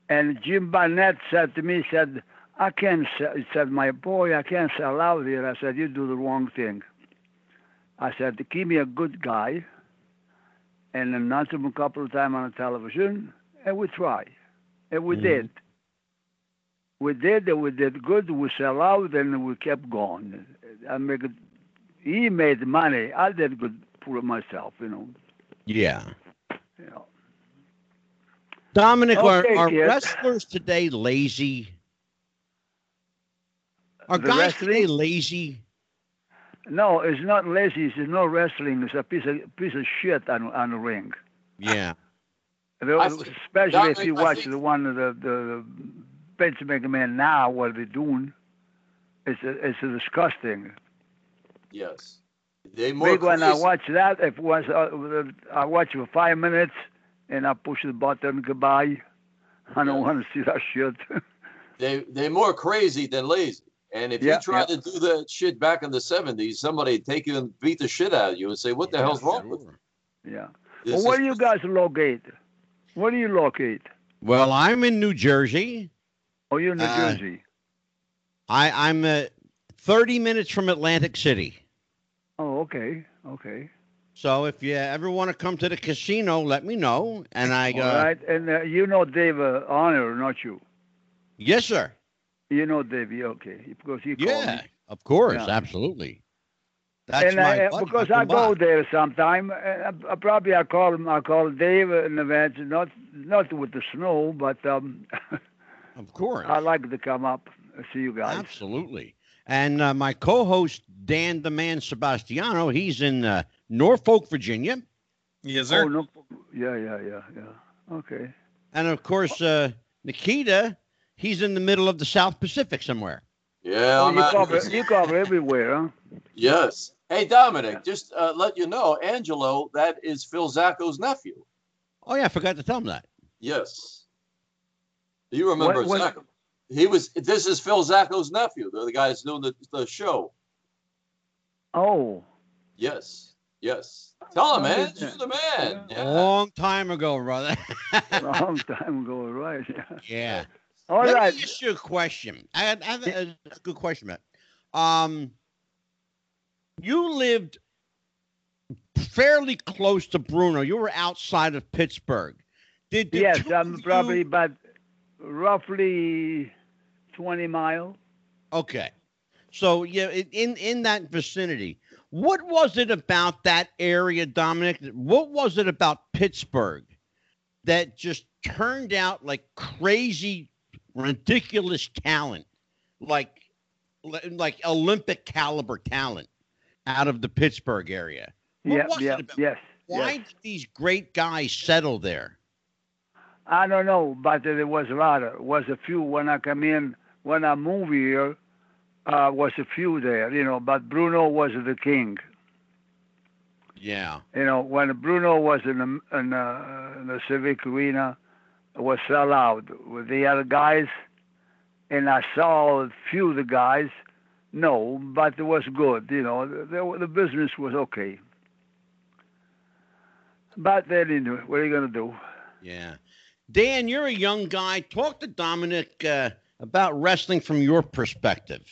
And Jim Barnett said to me, said, I can't sell, he said, my boy, I can't sell out here. I said, you do the wrong thing. I said, give me a good guy and announce him a couple of times on the television, and we try. And we Mhm. did. We did, we did good. We sell out, and we kept going. I make he made money. I did good for myself, you know. Yeah. You know. Dominic, Okay, are, are wrestlers today lazy? Are The guys today lazy? No, it's not lazy. It's no wrestling. It's a piece of piece of shit on on the ring. Yeah. There- I Especially if you I watch think- the one of the the Vince man now, what they're doing, it's a, it's a disgusting. Yes. They more Big when I watch that, if it was uh, I watch for five minutes and I push the button goodbye. I don't Yeah. want to see that shit. they they're more crazy than lazy. And if Yeah, you tried to do that shit back in the '70s, somebody'd take you and beat the shit out of you and say, "What the hell's wrong with you?" yeah. This Well, where do you guys locate? Where do you locate? Well, I'm in New Jersey. Oh, you're in New Uh, Jersey. I, I'm uh, 30 minutes from Atlantic City. Oh, okay, okay. So if you ever want to come to the casino, let me know. And I go, All right, and uh, you know Dave uh, Honor, not you? yes, sir. You know Dave, okay, because he called Yeah, me. of course, Yeah. absolutely. That's and my I, buddy. because I go by. there sometime, uh, I, probably I call him. I call Dave in advance, not not with the snow, but um, Of course. I like to come up and see you guys. Absolutely. And uh, my co-host Dan the Man Sebastiano, he's in uh, Norfolk, Virginia, Yes, sir. Oh no, yeah, yeah, yeah, yeah. Okay. and of course uh, Nikita, he's in the middle of the South Pacific somewhere. Yeah, Oh, I'm you at- cover you cover everywhere, huh? yes. Hey, Dominic, just uh, let you know, Angelo, that is Phil Zacko's nephew. Oh yeah, I forgot to tell him that. Yes. You remember What- what- He was. This is Phil Zacko's nephew, the, the guy that's doing the, the show. Oh, Yes. Yes. Tell him, man. yeah. You're the man. A Yeah. long time ago, brother. long time ago, right? yeah. All Let right. me ask you a question. I have, I have a, a good question, Matt. Um, you lived fairly close to Bruno. You were outside of Pittsburgh. Did the Yes, I'm of probably you- about roughly 20 mile. okay. So yeah, in- in that vicinity, what was it about that area, Dominic? What was it about Pittsburgh that just turned out like crazy, ridiculous talent, like like Olympic caliber talent out of the Pittsburgh area? What yeah, was yeah, it about? yes. Why yes. did these great guys settle there? I don't know, but there was a lot. Of, was a few when I come in. When I moved here, uh, was a few there, you know. But Bruno was the king. Yeah. You know, when Bruno was in the in, uh, in the civic arena, it was sell out with the other guys, and I saw a few of the guys. No, but it was good. You know, the, the business was okay. But then, anyway, what are you gonna do? Yeah. Dan, you're a young guy. Talk to Dominic uh, about wrestling from your perspective.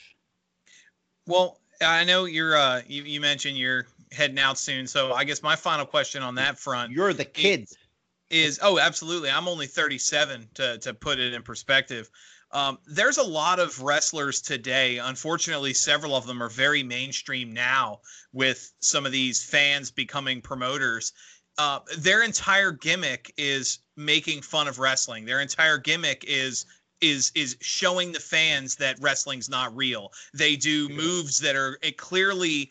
Well, I know you're. Uh, you, you mentioned you're heading out soon, so I guess my final question on that front You're the kid. is oh absolutely i'm only 37 to, to put it in perspective um, there's a lot of wrestlers today unfortunately several of them are very mainstream now with some of these fans becoming promoters uh, their entire gimmick is making fun of wrestling their entire gimmick is is is showing the fans that wrestling's not real they do moves that are clearly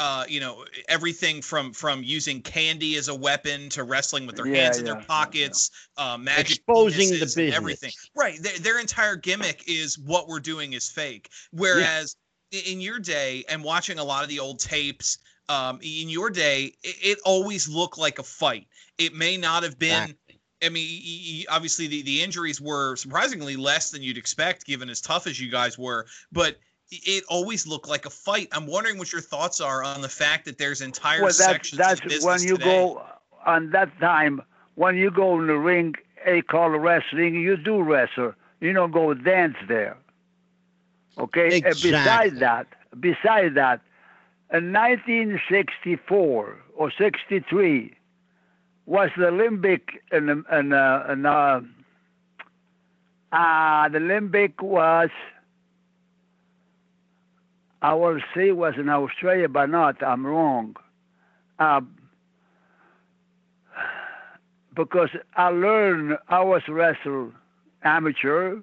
uh, you know everything from from using candy as a weapon to wrestling with their Yeah, hands in yeah, their yeah, pockets, uh, magic Exposing the business. everything. Right, their, their entire gimmick is what we're doing is fake. Whereas in your day, and watching a lot of the old tapes, um, in your day, it, it always looked like a fight. It may not have been. Exactly. I mean, y- y- obviously the, the injuries were surprisingly less than you'd expect, given as tough as you guys were. But it always looked like a fight. I'm wondering what your thoughts are on the fact that there's entire well, that's sections that's of business when you today. go on that time when you go in the ring. They call it wrestling. You do wrestle. You don't go dance there. Okay. And Exactly. besides that, besides that, in 1964 or 63 was the Olympic and and uh, and uh, ah the Olympic was. I will say was in Australia, but not. I'm wrong. Uh, because I learned I was wrestle amateur,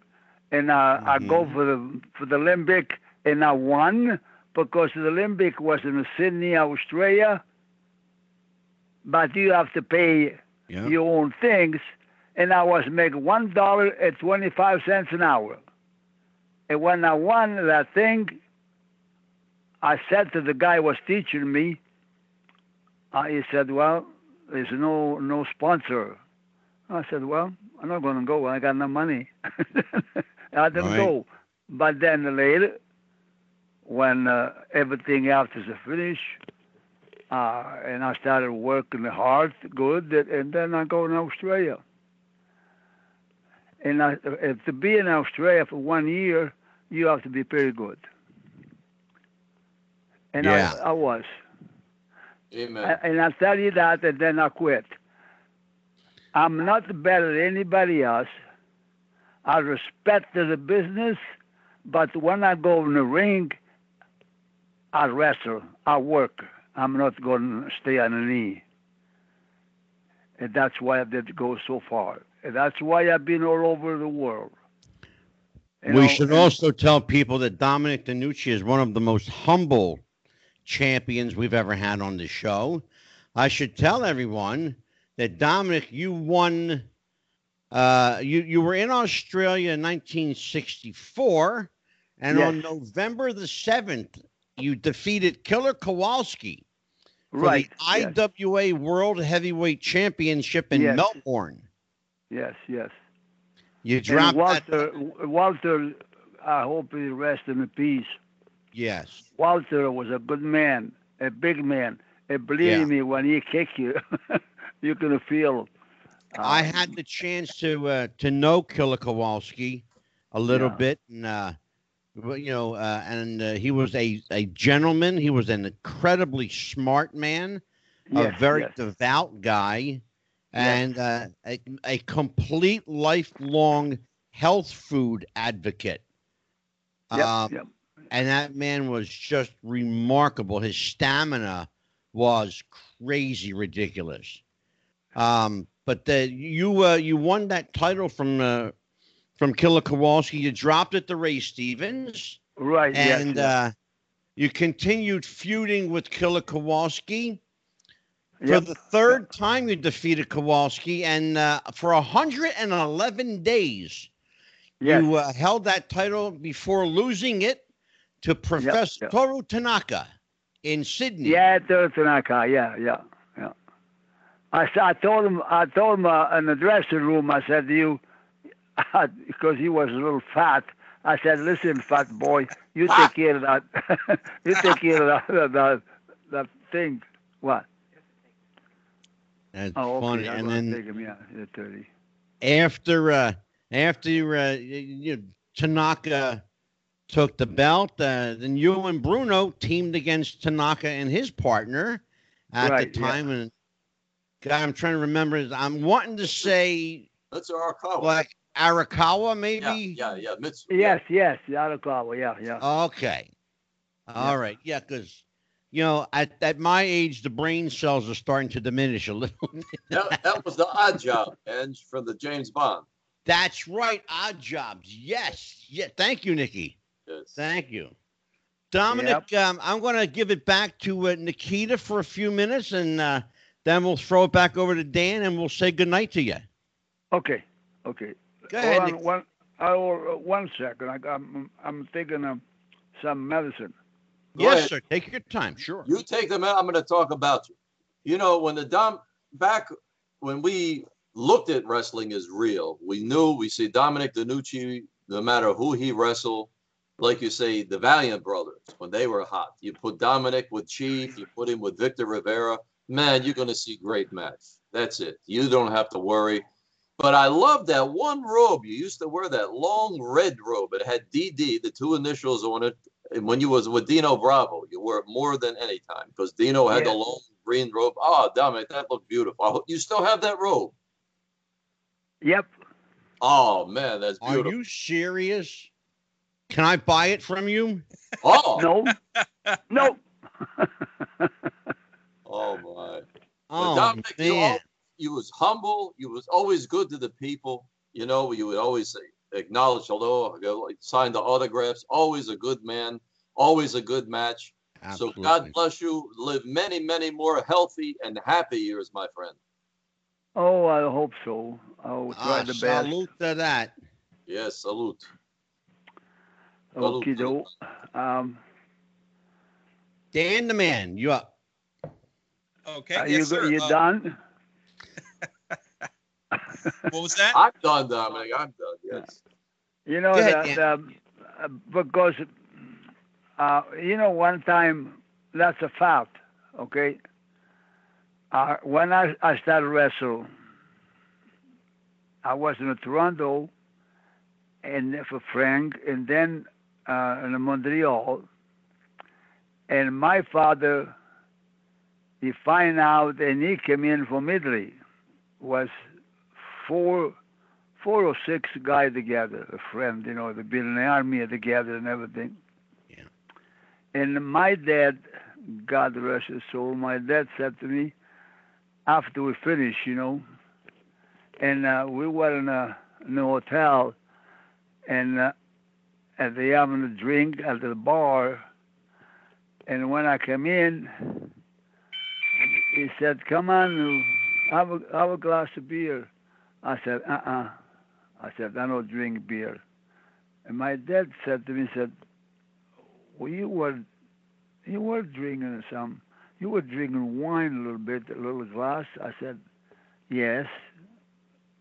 and uh, I go Mhm. for the for the Olympic, and I won because the Olympic was in Sydney, Australia. But you have to pay Yeah. your own things, and I was making one dollar at twenty five cents an hour. And when I won that thing, I said to the guy who was teaching me, uh, he said, "Well, there's no no sponsor." I said, "Well, I'm not going to go. I got no money." I didn't Right. go. But then later, when uh, everything else is finished, uh, and I started working hard, good, and then I go in Australia. And I, if to be in Australia for one year, you have to be pretty good. And Yeah. I, I was. Amen. I- and I tell you that, and then I quit. I'm not better than anybody else. I respect the business, but when I go in the ring, I wrestle, I work. I'm not going to stay on the knee. And that's why I did go so far. And that's why I've been all over the world. You we know, should also tell people that Dominic DeNucci is one of the most humble champions we've ever had on the show. I should tell everyone that Dominic, you won. Uh, you you were in Australia in 1964, and on November the seventh you defeated Killer Kowalski for right. the yes. IWA World Heavyweight Championship in Yes. Melbourne. Yes, yes. You And dropped that. Walter, Walter, I hope he rests in peace. Yes. Walter was a good man, a big man. And believe Yeah. me, when he kick you, you can feel. uh, I had the chance to uh, to know Killer Kowalski a little Yeah. bit, and uh, you know, uh, and uh, he was a a gentleman. He was an incredibly smart man, yes, a very yes. devout guy, Yes. and uh, a a complete lifelong health food advocate. Yep, Um, yep. and that man was just remarkable. His stamina was crazy ridiculous. Um, but the, you uh, you won that title from uh, from Killer Kowalski. You dropped it to Ray Stevens, Right, and yes. uh, you continued feuding with Killer Kowalski. For Yep. the third time, you defeated Kowalski, and uh, for 111 days, yes. you uh, held that title before losing it to Professor yep. Toru Tanaka in Sydney. Yeah, Toru Tanaka. Yeah, yeah, yeah. I, I told him, I told him uh, in the dressing room, I said to you, because he was a little fat, I said, listen, fat boy, you take care of that. you take care of that, that, that thing. What? That's Oh, okay. funny. I'm And then take him, yeah, yeah, 30. after uh, after uh, you know, Tanaka took the belt, uh, then you and Bruno teamed against Tanaka and his partner at Right, the yeah. time. And God, I'm trying to remember. I'm wanting to say That's Arakawa. like Arakawa, maybe. yeah, yeah. Mitsu. Yes, yes, Arakawa, yeah, yeah. Okay. All right. Yeah, because you know, at, at my age, the brain cells are starting to diminish a little. That, that was the odd job, and from the James Bond. That's right. Odd jobs. Yes. Yeah. Thank you, Nikki. Yes. Thank you. Dominic, um, I'm going to give it back to uh, Nikita for a few minutes, and uh, then we'll throw it back over to Dan, and we'll say goodnight to you. Okay, okay. Go ahead, Hold on Nick. one, oh, uh, one second. I, I'm, I'm taking um, some medicine. Go yes, ahead. sir. Take your time. Sure. You take them out. I'm going to talk about you. You know, when the Dom back when we looked at wrestling as real, we knew we see Dominic DeNucci, no matter who he wrestled, like you say, the Valiant brothers when they were hot. You put Dominic with Chief, you put him with Victor Rivera. Man, you're going to see great match. That's it. You don't have to worry. But I love that one robe. You used to wear that long red robe. It had DD, the two initials on it. And when you was with Dino Bravo, you wore it more than any time because Dino had the long green robe. Oh, Dominic, that looked beautiful. I hope you still have that robe. Yep. Oh man, that's beautiful. Are you serious? Can I buy it from you? Oh, No. no. oh my. Oh, Dominic, you, man. Al- you was humble. You was always good to the people. You know, you would always say, acknowledge hello, sign the autographs. Always a good man. Always a good match. Absolutely. So God bless you. Live many, many more healthy and happy years, my friend. Oh, I hope so. I'll try Ah, the best. salute to that. Yes, salute. salute. Okay, do. Um, Dan the man, you up? Okay. are yes, you sir. you Uh, done? What was that? I'm done, Dominic. I'm done. Yes. You know Go ahead, that Dan. uh, because uh, you know one time that's a fact. Okay. Uh, when I, I started wrestle, I was in Toronto, and for Frank, and then uh, in Montreal, and my father, he find out, and he came in from Italy, was four four or six guys together, a friend, you know, they've been in the army together and everything. Yeah. And my dad, God rest his soul, my dad said to me, after we finished, you know, and uh, we were in a, in a hotel, and uh, and they having a drink at the bar, and when I came in, he said, "Come on, have a have a glass of beer." I said, "Uh-uh." I said, "I don't drink beer." And my dad said to me, he "said, Well, you were You were drinking some. You were drinking wine a little bit, a little glass. I said, Yes.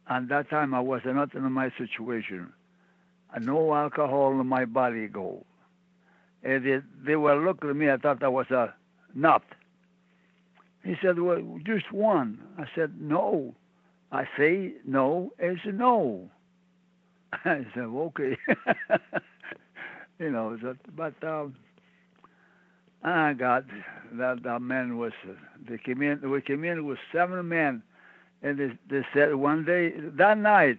And that time I was not in my situation. Uh, no alcohol in my body go. And they, they were looking at me. I thought I was a nut. He said, Well, just one. I said, No. I say no. Said, No. I said, Okay. you know, but um, I got that that man was they came in we came in with seven men and they, they said one day that night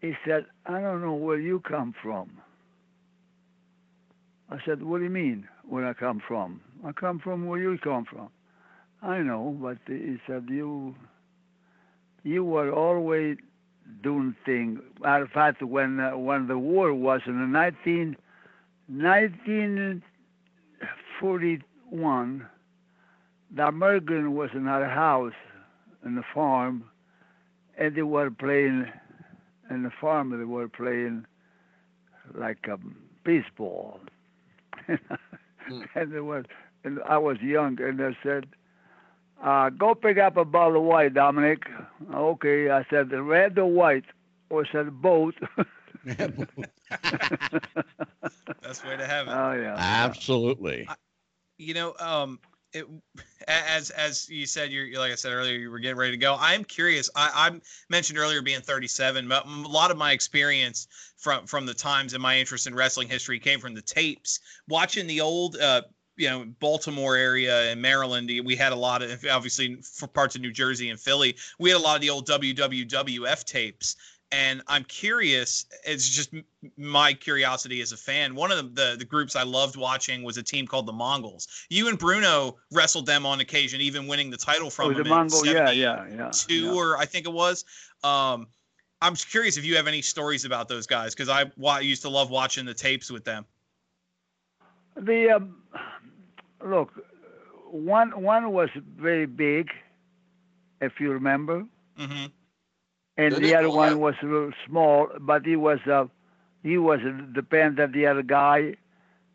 he said I don't know where you come from I said what do you mean where I come from I come from where you come from I know but he said you you were always doing things in fact when uh, when the war was in the 19 19 41, the American was in our house in the farm, and they were playing in the farm. They were playing like a baseball, mm. and they was. And I was young, and they said, uh, "Go pick up a bottle of white, Dominic." Okay, I said, the "Red or white?" Or said both. Best way to have it. Oh yeah, absolutely. I, you know, um, it, as as you said, you're like I said earlier, you were getting ready to go. I'm curious. I, I mentioned earlier being 37, but a lot of my experience from from the times and my interest in wrestling history came from the tapes, watching the old. Uh, you know Baltimore area and Maryland we had a lot of obviously for parts of New Jersey and Philly we had a lot of the old WWWF tapes and I'm curious. It's just my curiosity as a fan. One of the, the, the groups I loved watching was a team called the Mongols. You and Bruno wrestled them on occasion, even winning the title from oh, them. The Mongol, yeah, yeah, yeah. Two yeah. or I think it was. Um, I'm curious if you have any stories about those guys because I, I used to love watching the tapes with them. The um, look, one one was very big, if you remember. Mm-hmm and the other one was a little small, but he was uh, he was dependent the other guy.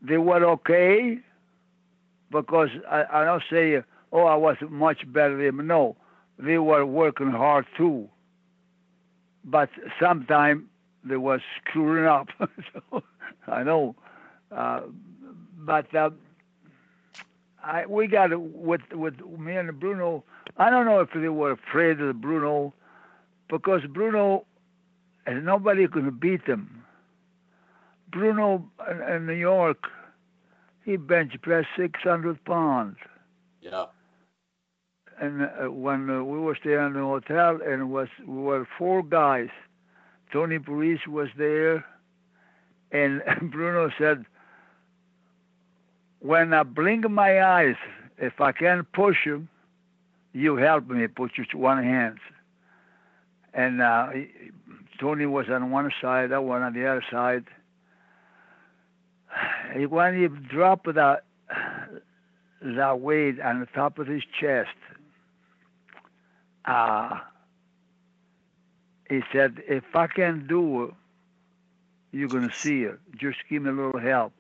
They were okay because I, I don't say oh I was much better than them. No, they were working hard too. But sometimes they were screwing up. so, I know, uh, but uh, I we got with with me and Bruno. I don't know if they were afraid of Bruno because Bruno, and nobody could beat him. Bruno in New York, he bench pressed 600 pounds. Yeah. And uh, when uh, we were staying in the hotel, and was we were four guys. Tony Parisi was there, and Bruno said, "When I blink my eyes, if I can push him, you help me. Put your one hand." and uh, Tony was on one side, I was on the other side. When he dropped that that weight on the top of his chest, uh, he said, "If I can do it, you're gonna see it. Just give me a little help."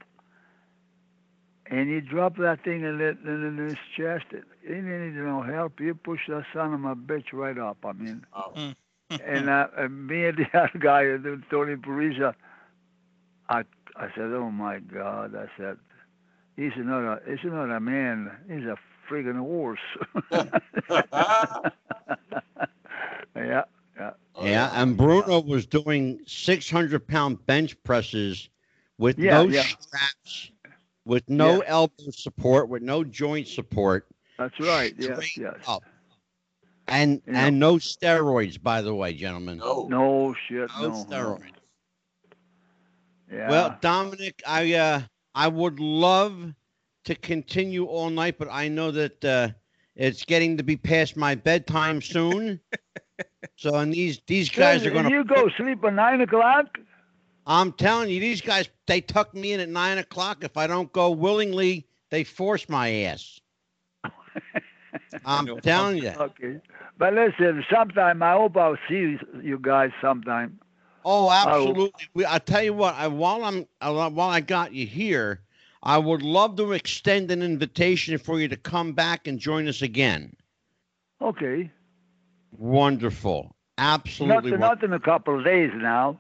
And he dropped that thing in, it, in his chest. He didn't need no help. He pushed that son of a bitch right up. I mean. Oh. Mm and, uh, and me and the other guy, Tony Parisi, I I said, oh my God, I said, he's not a he's not a man, he's a friggin' horse. yeah, yeah. Yeah, and Bruno was doing 600 pound bench presses with yeah, no yeah. straps, with no Yeah. elbow support, with no joint support, That's right. Yes, yes. up. and Yeah. and no steroids, by the way, gentlemen. No. No shit, No no. no. steroids. Yeah. Well, Dominic, I uh, I would love to continue all night, but I know that uh, it's getting to be past my bedtime soon. so, and these these guys are going to. You go sleep at nine o'clock. I'm telling you, these guys they tuck me in at nine o'clock. If I don't go willingly, they force my ass. I'm No telling you. Okay. But listen, sometime I hope I'll see you, guys sometime. Oh, absolutely. We, I tell you what. I, while I'm while I got you here, I would love to extend an invitation for you to come back and join us again. Okay. Wonderful. Absolutely. Not, won- not in a couple of days now.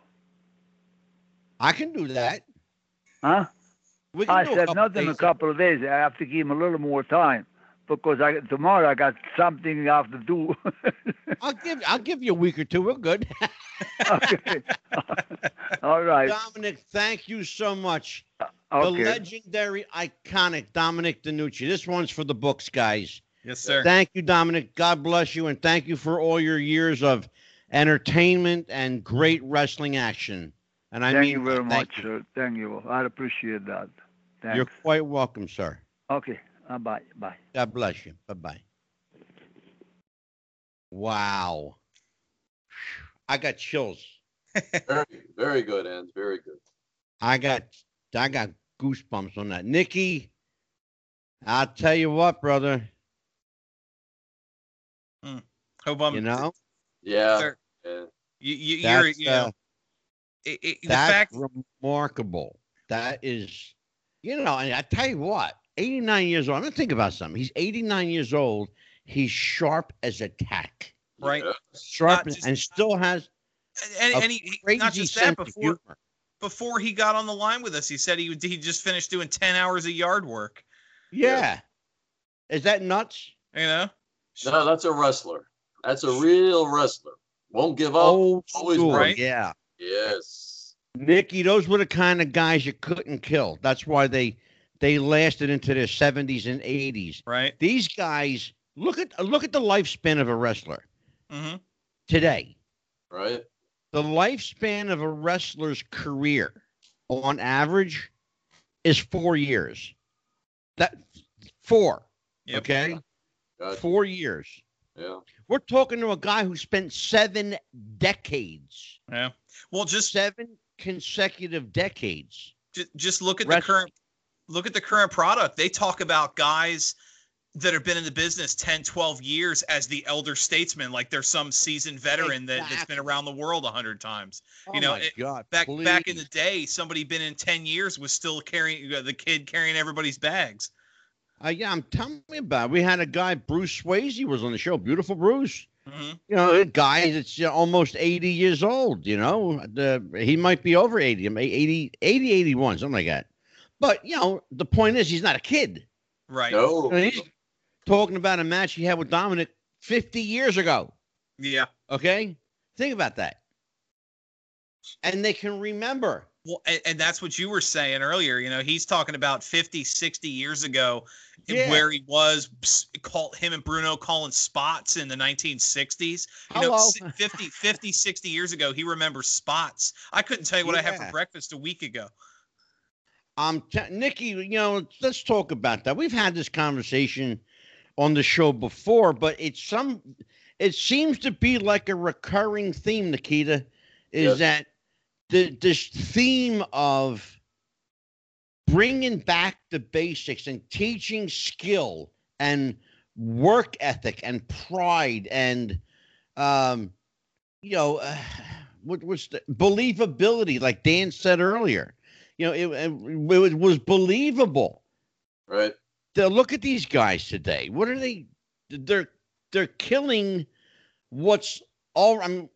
I can do that. Huh? We can I do a said couple not in a couple of days. I have to give him a little more time because I tomorrow I got something I have to do. I'll give I'll give you a week or two. We're good. okay. All right. Dominic, thank you so much. Okay. The legendary, iconic Dominic DeNucci. This one's for the books, guys. Yes, sir. Thank you, Dominic. God bless you, and thank you for all your years of entertainment and great wrestling action. And I Thank mean, you very that. much, Thank you. sir. Thank you. I appreciate that. Thanks. You're quite welcome, sir. Okay. Uh, bye. Bye. God bless you. Bye bye. Wow. I got chills. Very, very good, and very good. I got I got goosebumps on that. Nikki, I'll tell you what, brother. Hope I'm. You know, Yeah. Sir. yeah. you, you, you're, that's, you know, uh, it, it, the fact. remarkable. That is, you know, and I tell you what, 89 years old. I'm gonna think about something. He's 89 years old. He's sharp as a tack. Right. Yeah. Sharp just- and still has And, a and he, he- crazy not just sense that, of before humor. before he got on the line with us, he said he he just finished doing ten hours of yard work. Yeah. Is that nuts? You know. No, that's a wrestler. That's a real wrestler. Won't give up. Old always school. right. Yeah. Yes. Nicky, those were the kind of guys you couldn't kill. That's why they they lasted into their 70s and 80s. Right. These guys, look at look at the lifespan of a wrestler Mm-hmm. today. Right. The lifespan of a wrestler's career on average is 4 years. That 4, Yep. okay? Gotcha. 4 years. Yeah. We're talking to a guy who spent 7 decades. Yeah. Well, just 7 consecutive decades. just, just look at Wrestling. the current look at the current product they talk about guys that have been in the business 10 12 years as the elder statesman like they're some seasoned veteran that, that's been around the world a hundred times Oh You know, it- God, back back in the day somebody been in 10 years was still carrying uh, the kid carrying everybody's bags Uh, yeah, I'm telling you about. It. We had a guy, Bruce Swayze, was on the show. Beautiful Bruce. Hmm You know, a guy that's almost 80 years old. You know, the he might be over 80, 80, 80, 81, something like that. But you know, the point is, he's not a kid. right No. You know, he's talking about a match he had with Dominic 50 years ago. yeah Okay, think about that. And they can remember. Well and, and that's what you were saying earlier you know he's talking about 50 60 years ago Yeah. where he was s- call him and bruno calling spots in the 1960s you know Hello. si- 50 50 60 years ago he remembers spots i couldn't tell you what i had for breakfast a week ago Um, t- Nikki, you know, let's talk about that. We've had this conversation on the show before, but it's some. It seems to be like a recurring theme, Nikita, is Yes. that the this theme of bringing back the basics and teaching skill and work ethic and pride and um you know uh, what was the believability like dan said earlier. You know it, it, it was believable. Right. to look at these guys today. What are they they're they're killing what's all i'm they're,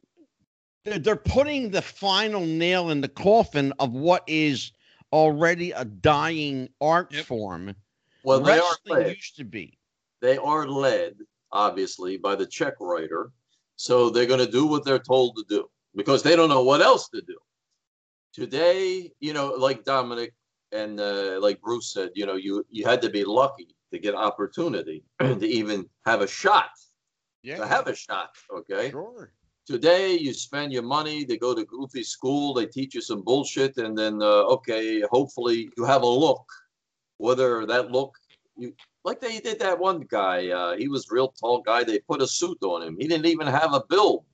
they're putting the final nail in the coffin of what is already a dying art Yep. form Well, they are led. used to be They are led, obviously, by the check writer. So they're going to do what they're told to do because they don't know what else to do. Today, you know, like Dominic and uh, like Bruce said, you know, you you had to be lucky to get opportunity to even have a shot. yeah To have a shot, okay. sure Today, you spend your money. They go to goofy school. They teach you some bullshit, and then uh, okay, hopefully you have a look. Whether that look, you like they did that one guy. Uh, he was real tall guy. They put a suit on him. He didn't even have a build.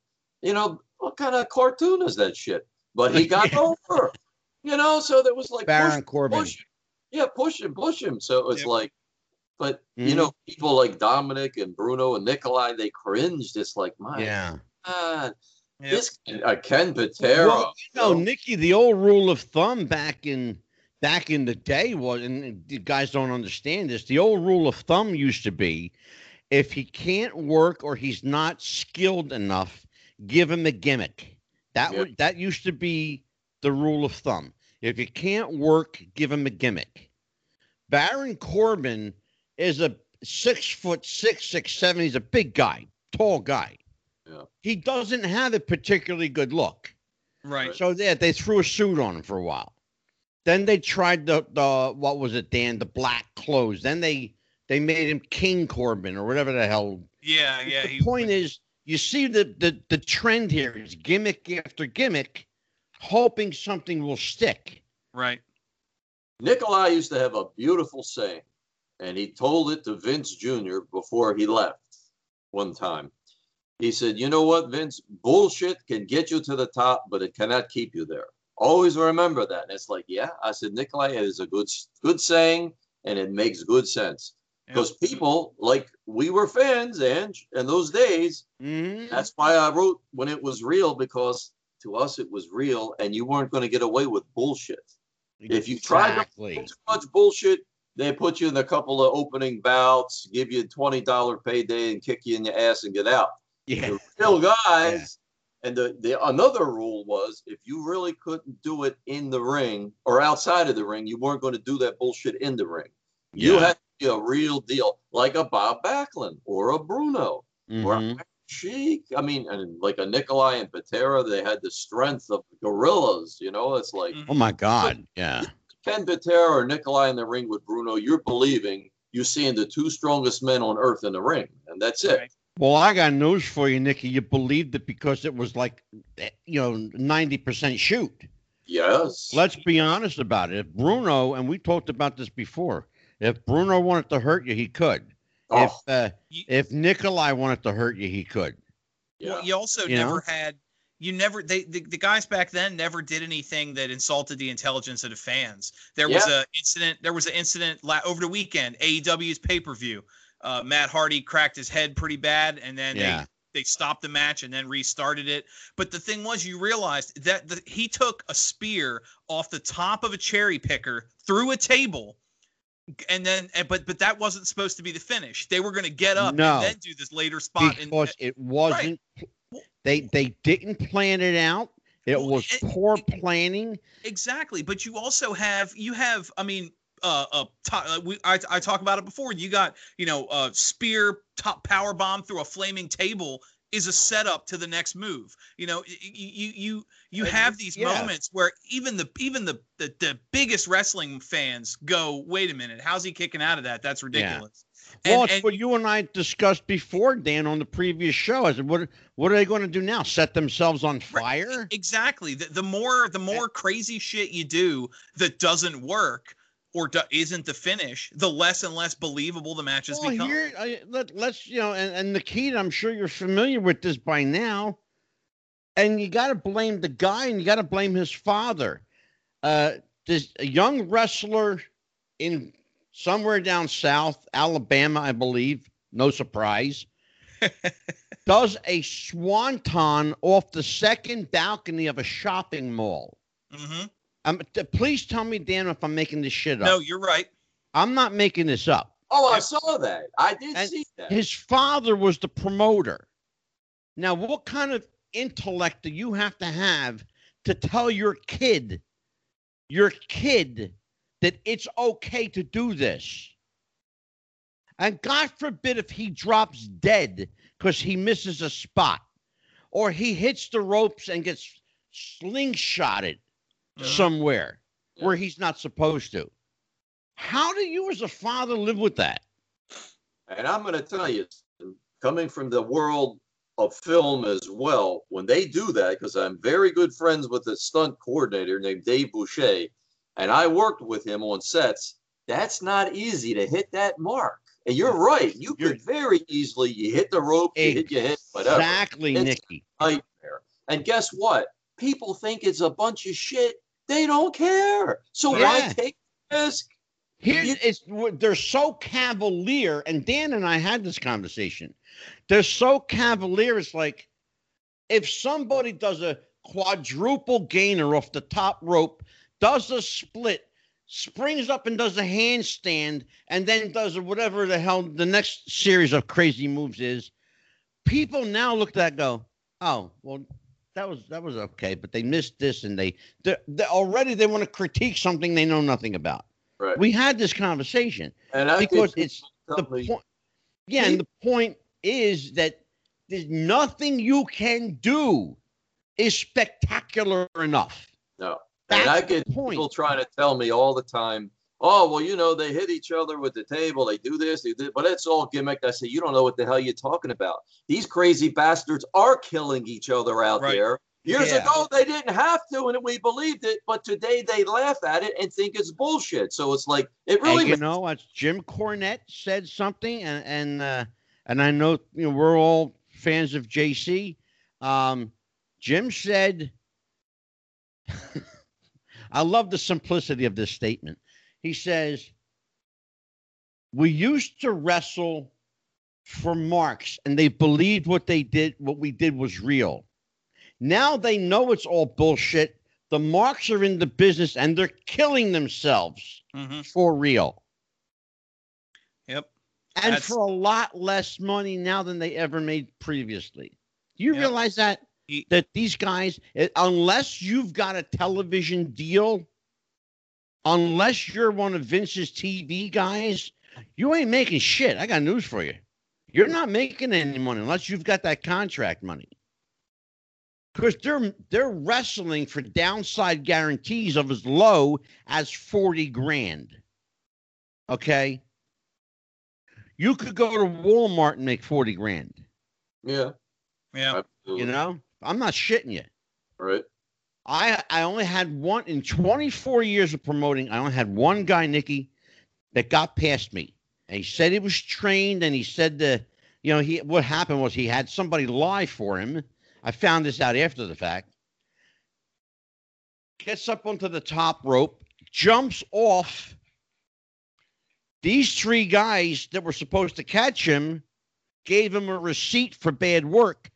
You know what kind of cartoon is that shit? But he got over. You know, so there was like baron push, corbin push, yeah, push him, push him. So it's Yep. like, but Mhm. you know, people like Dominic and Bruno and Nikolai, they cringed. It's like, my yeah God, Yep. this uh, Ken Patera. Well, you know, Nikki, the old rule of thumb back in back in the day was, and the guys don't understand this. The old rule of thumb used to be, if he can't work or he's not skilled enough, give him a gimmick. That Yeah. would that used to be the rule of thumb. If you can't work, give him a gimmick. Baron Corbin is a six foot six, six seven. He's a big guy, tall guy. Yeah. He doesn't have a particularly good look. Right. So they they threw a suit on him for a while. Then they tried the the what was it, Dan? The black clothes. Then they they made him King Corbin or whatever the hell. Yeah, yeah. the He, point is, you see the, the the trend here is gimmick after gimmick, hoping something will stick. right. Nikolai used to have a beautiful saying, and he told it to Vince Jr. before he left one time. He said, You know what, Vince? Bullshit can get you to the top, but it cannot keep you there. Always remember that. And it's like, Yeah, I said, Nikolai, it is a good, good saying, and it makes good sense. Because people, like we were fans, and in those days, Mhm. that's why I wrote when it was real, because to us it was real, and you weren't going to get away with bullshit. If you tried to exactly, too much bullshit. They put you in a couple of opening bouts, give you a twenty dollar payday, and kick you in the ass and get out. Yeah, The real guys. And the, the another rule was if you really couldn't do it in the ring or outside of the ring, you weren't going to do that bullshit in the ring. You Yeah. had to be a real deal, like a Bob Backlund or a Bruno or Mhm. a Sheik. I mean, and like a Nikolai and Patera, they had the strength of gorillas. You know, it's like Oh my God, yeah. Ken Patera or Nikolai in the ring with Bruno, you're believing you're seeing the two strongest men on earth in the ring, and that's it. Right. Well, I got news for you, Nikki. You believed it because it was like, eh, you know, ninety percent shoot. Yes. Let's be honest about it. If Bruno, and we talked about this before, if Bruno wanted to hurt you, he could. Oh, If uh, if Nikolai wanted to hurt you, he could. yeah. Well, you also You never know? had you never they the, the guys back then never did anything that insulted the intelligence of the fans. There was a incident. There was an incident la- over the weekend. AEW's pay per view. Uh, Matt Hardy cracked his head pretty bad, and then Yeah. they they stopped the match and then restarted it. But the thing was, you realized that the, he took a spear off the top of a cherry picker through a table. And then, and- but but that wasn't supposed to be the finish. They were going to get up No. and then do this later spot. and- because it wasn't. Well- They they didn't plan it out. It Well, was it- poor planning. Exactly, but you also have you have I mean uh uh to, uh, we I, I talked about it before. You got you know uh spear top power bomb through a flaming table is a setup to the next move. You know you you you have these yeah. moments where even the even the, the the biggest wrestling fans go, wait a minute, how's he kicking out of that? That's ridiculous. Well, And- it's and- what you and I discussed before, Dan, on the previous show. I said, "What what are they going to do now? Set themselves on fire?" Exactly. The, the more the more crazy shit you do that doesn't work or do, isn't the finish, the less and less believable the matches Well, become. here, I, let, let's you know, and, and Nikita, I'm sure you're familiar with this by now, and you got to blame the guy, and you got to blame his father. Uh, this a young wrestler in somewhere down south, Alabama, I believe. No surprise. does a swanton off the second balcony of a shopping mall. hmm Um, t- please tell me, Dan, if I'm making this shit up. No, you're right. I'm not making this up. Oh, I saw that. I did And see that. His father was the promoter. Now, what kind of intellect do you have to have to tell your kid, your kid, that it's okay to do this? And God forbid if he drops dead because he misses a spot or he hits the ropes and gets slingshotted Mhm. somewhere Yeah. where he's not supposed to. How do you, as a father, live with that? And I'm going to tell you, coming from the world of film as well, when they do that, because I'm very good friends with a stunt coordinator named Dave Boucher, and I worked with him on sets, that's not easy to hit that mark. And you're right. You You're- could very easily, you hit the rope, you hit your hit, whatever. Exactly, It's- Nikki. nightmare. And guess what? People think it's a bunch of shit. They don't care. So why take risk? Here, You- it's they're so cavalier, and Dan and I had this conversation. They're so cavalier. It's like if somebody does a quadruple gainer off the top rope, does a split, springs up and does a handstand and then does whatever the hell the next series of crazy moves is, people now look at that and go, oh, well, that was that was okay, but they missed this and they they already they want to critique something they know nothing about. Right. We had this conversation and I because think it's the point. Yeah, and the point is that there's nothing you can do is spectacular enough. No. That's and I get people trying to tell me all the time, oh, well, you know, they hit each other with the table, they do this, they do, but it's all gimmick. I say, you don't know what the hell you're talking about. These crazy bastards are killing each other out Right. there. Years Yeah. ago, they didn't have to, and we believed it, but today they laugh at it and think it's bullshit. So it's like, it really and you know, what? Jim Cornette said something, and and uh, and I know you know we're all fans of JC. Um, Jim said, I love the simplicity of this statement. He says, "We used to wrestle for marks, and they believed what they did, what we did was real. Now they know it's all bullshit. The marks are in the business, and they're killing themselves." hmm for real Yep. and That's- for a lot less money now than they ever made previously. Do you Yep. realize that that these guys, eh, unless you've got a television deal, unless you're one of Vince's TV guys, you ain't making shit. I got news for you. You're not making any money unless you've got that contract money. Because they're they're wrestling for downside guarantees of as low as 40 grand. Okay. You could go to Walmart and make 40 grand. yeah, Yeah. absolutely. You know, I'm not shitting you. right? I I only had one in 24 years of promoting. I only had one guy, Nikki, that got past me. And he said he was trained, and he said the, you know, he what happened was he had somebody lie for him. I found this out after the fact. Gets up onto the top rope, jumps off. These three guys that were supposed to catch him gave him a receipt for bad work.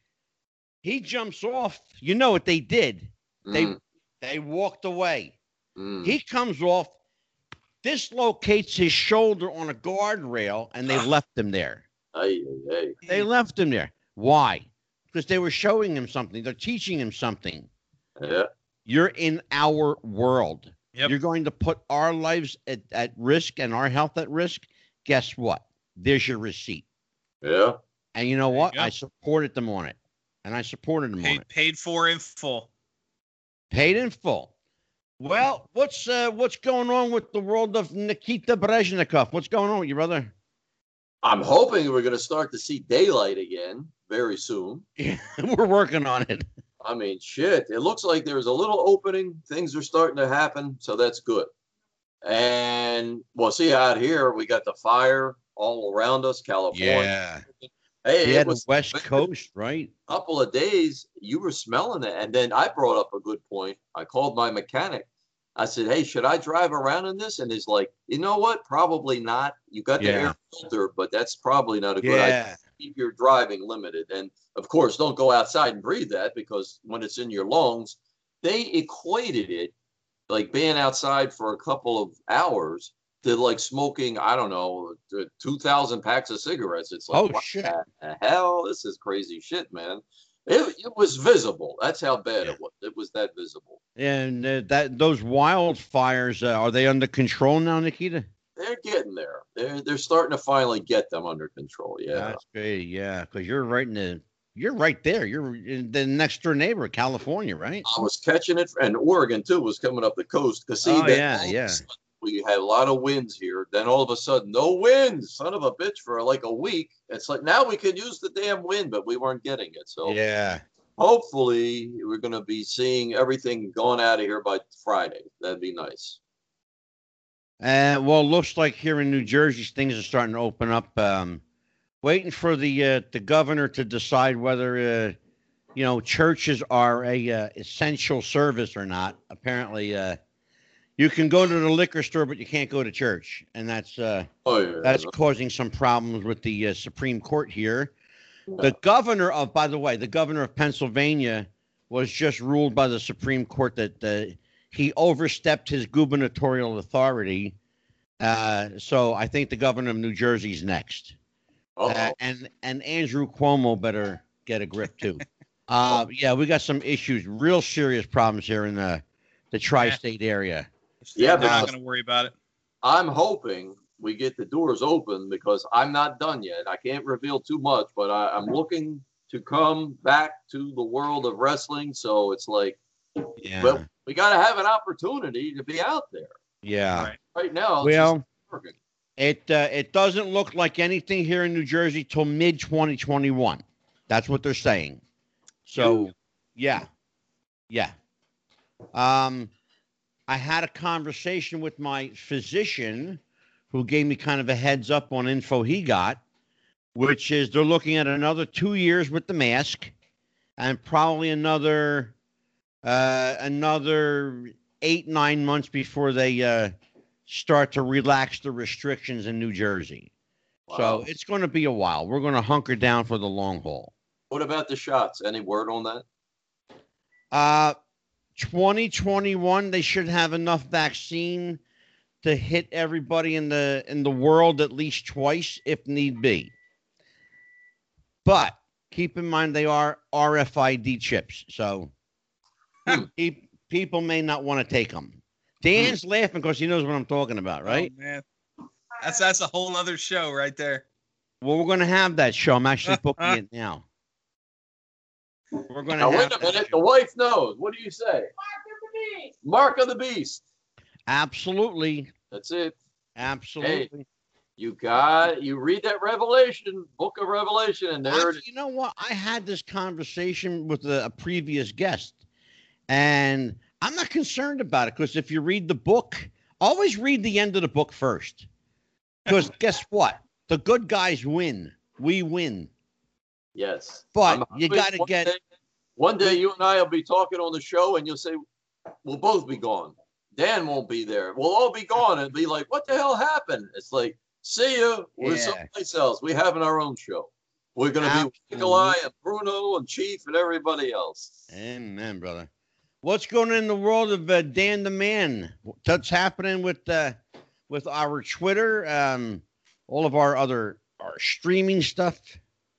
He jumps off. You know what they did? They Mm, they walked away. mm. He comes off, dislocates his shoulder on a guardrail, and they left him there. Ay, ay, ay. They left him there. Why? Because they were showing him something. They're teaching him something. Yeah, You're in our world. Yep. You're going to put our lives at, at risk and our health at risk. Guess what? There's your receipt. yeah. And you know There you what? go. I supported them on it. And I supported them on it. paid for in full. Paid in full. Well, what's uh, what's going on with the world of Nikita Brezhnikov? What's going on with you, brother? I'm hoping we're going to start to see daylight again very soon. We're working on it. I mean, shit. It looks like there's a little opening. Things are starting to happen, so that's good. And we'll see out here. We got the fire all around us, California. Hey, He it had was West Coast, right? A couple of days. You were smelling it, and then I brought up a good point. I called my mechanic. I said, "Hey, should I drive around in this?" And he's like, "You know what? Probably not. You got the Yeah. air filter, but that's probably not a good idea." Keep your driving limited. And of course, don't go outside and breathe that because when it's in your lungs, they equated it like being outside for a couple of hours to like smoking, I don't know, 2,000 packs of cigarettes. It's like, Oh, shit. hell? This is crazy shit, man. It, it was visible. That's how bad Yeah. it was. It was that visible. And uh, that those wildfires uh, are they under control now, Nikita? They're getting there. They're, they're starting to finally get them under control. Yeah. That's great. Yeah, because you're right in the you're right there. You're in the next door neighbor, California, right? I was catching it, and Oregon too was coming up the coast. Cause see, Oh, yeah, all of a yeah. We had a lot of winds here. Then all of a sudden, no winds, son of a bitch, for like a week. It's like now we can use the damn wind, but we weren't getting it. So Yeah. hopefully, we're going to be seeing everything going out of here by Friday. That'd be nice. Uh, well, looks like here in New Jersey things are starting to open up. Um, waiting for the uh, the governor to decide whether uh, you know churches are a uh, essential service or not. Apparently, uh, you can go to the liquor store, but you can't go to church, and that's uh, Oh yeah, that's causing some problems with the uh, Supreme Court here. The governor of, by the way, the governor of Pennsylvania was just ruled by the Supreme Court that uh, he overstepped his gubernatorial authority. Uh, so I think the governor of New Jersey's next. Uh, and and Andrew Cuomo better get a grip too. uh, yeah, we got some issues, real serious problems here in the the tri-state area. Yeah, They're not going to worry about it. I'm hoping we get the doors open because I'm not done yet. I can't reveal too much, but I, I'm looking to come back to the world of wrestling. So it's like, Yeah, well, we got to have an opportunity to be out there. yeah. Right. Right now, it's Well, just it uh, it doesn't look like anything here in New Jersey till mid 2021. That's what they're saying. So, yeah, yeah. Um, I had a conversation with my physician, who gave me kind of a heads up on info he got, which is they're looking at another two years with the mask, and probably another uh, another eight nine months before they uh, start to relax the restrictions in New Jersey. So it's going to be a while. We're going to hunker down for the long haul. What about the shots? Any word on that? Uh, 2021, they should have enough vaccine to hit everybody in the in the world at least twice if need be. But keep in mind they are RFID chips, so Hmm. pe- people may not want to take them. Dan's laughing because he knows what I'm talking about, right? Oh, man. That's that's a whole other show right there. Well, we're going to have that show. I'm actually booking it now. We're going to wait a minute. The wife knows. What do you say? Mark of the beast. Mark of the beast. Absolutely, That's it. absolutely. You got, you read that Revelation, book of Revelation, and there it Actually, is. you know what? I had this conversation with a, a previous guest, and I'm not concerned about it because if you read the book, always read the end of the book first. Because guess what? The good guys win. We win. Yes. But you got to get. day- one day you and I will be talking on the show, and you'll say, "We'll both be gone." Dan won't be there. We'll all be gone, and be like, "What the hell happened?" It's like, "See ya. We're Yeah. someplace else. We having our own show. We're gonna be with Nikolai and Bruno and Chief and everybody else." Amen, brother. What's going on in the world of uh, Dan the Man? What's happening with uh, with our Twitter? Um, all of our other our streaming stuff.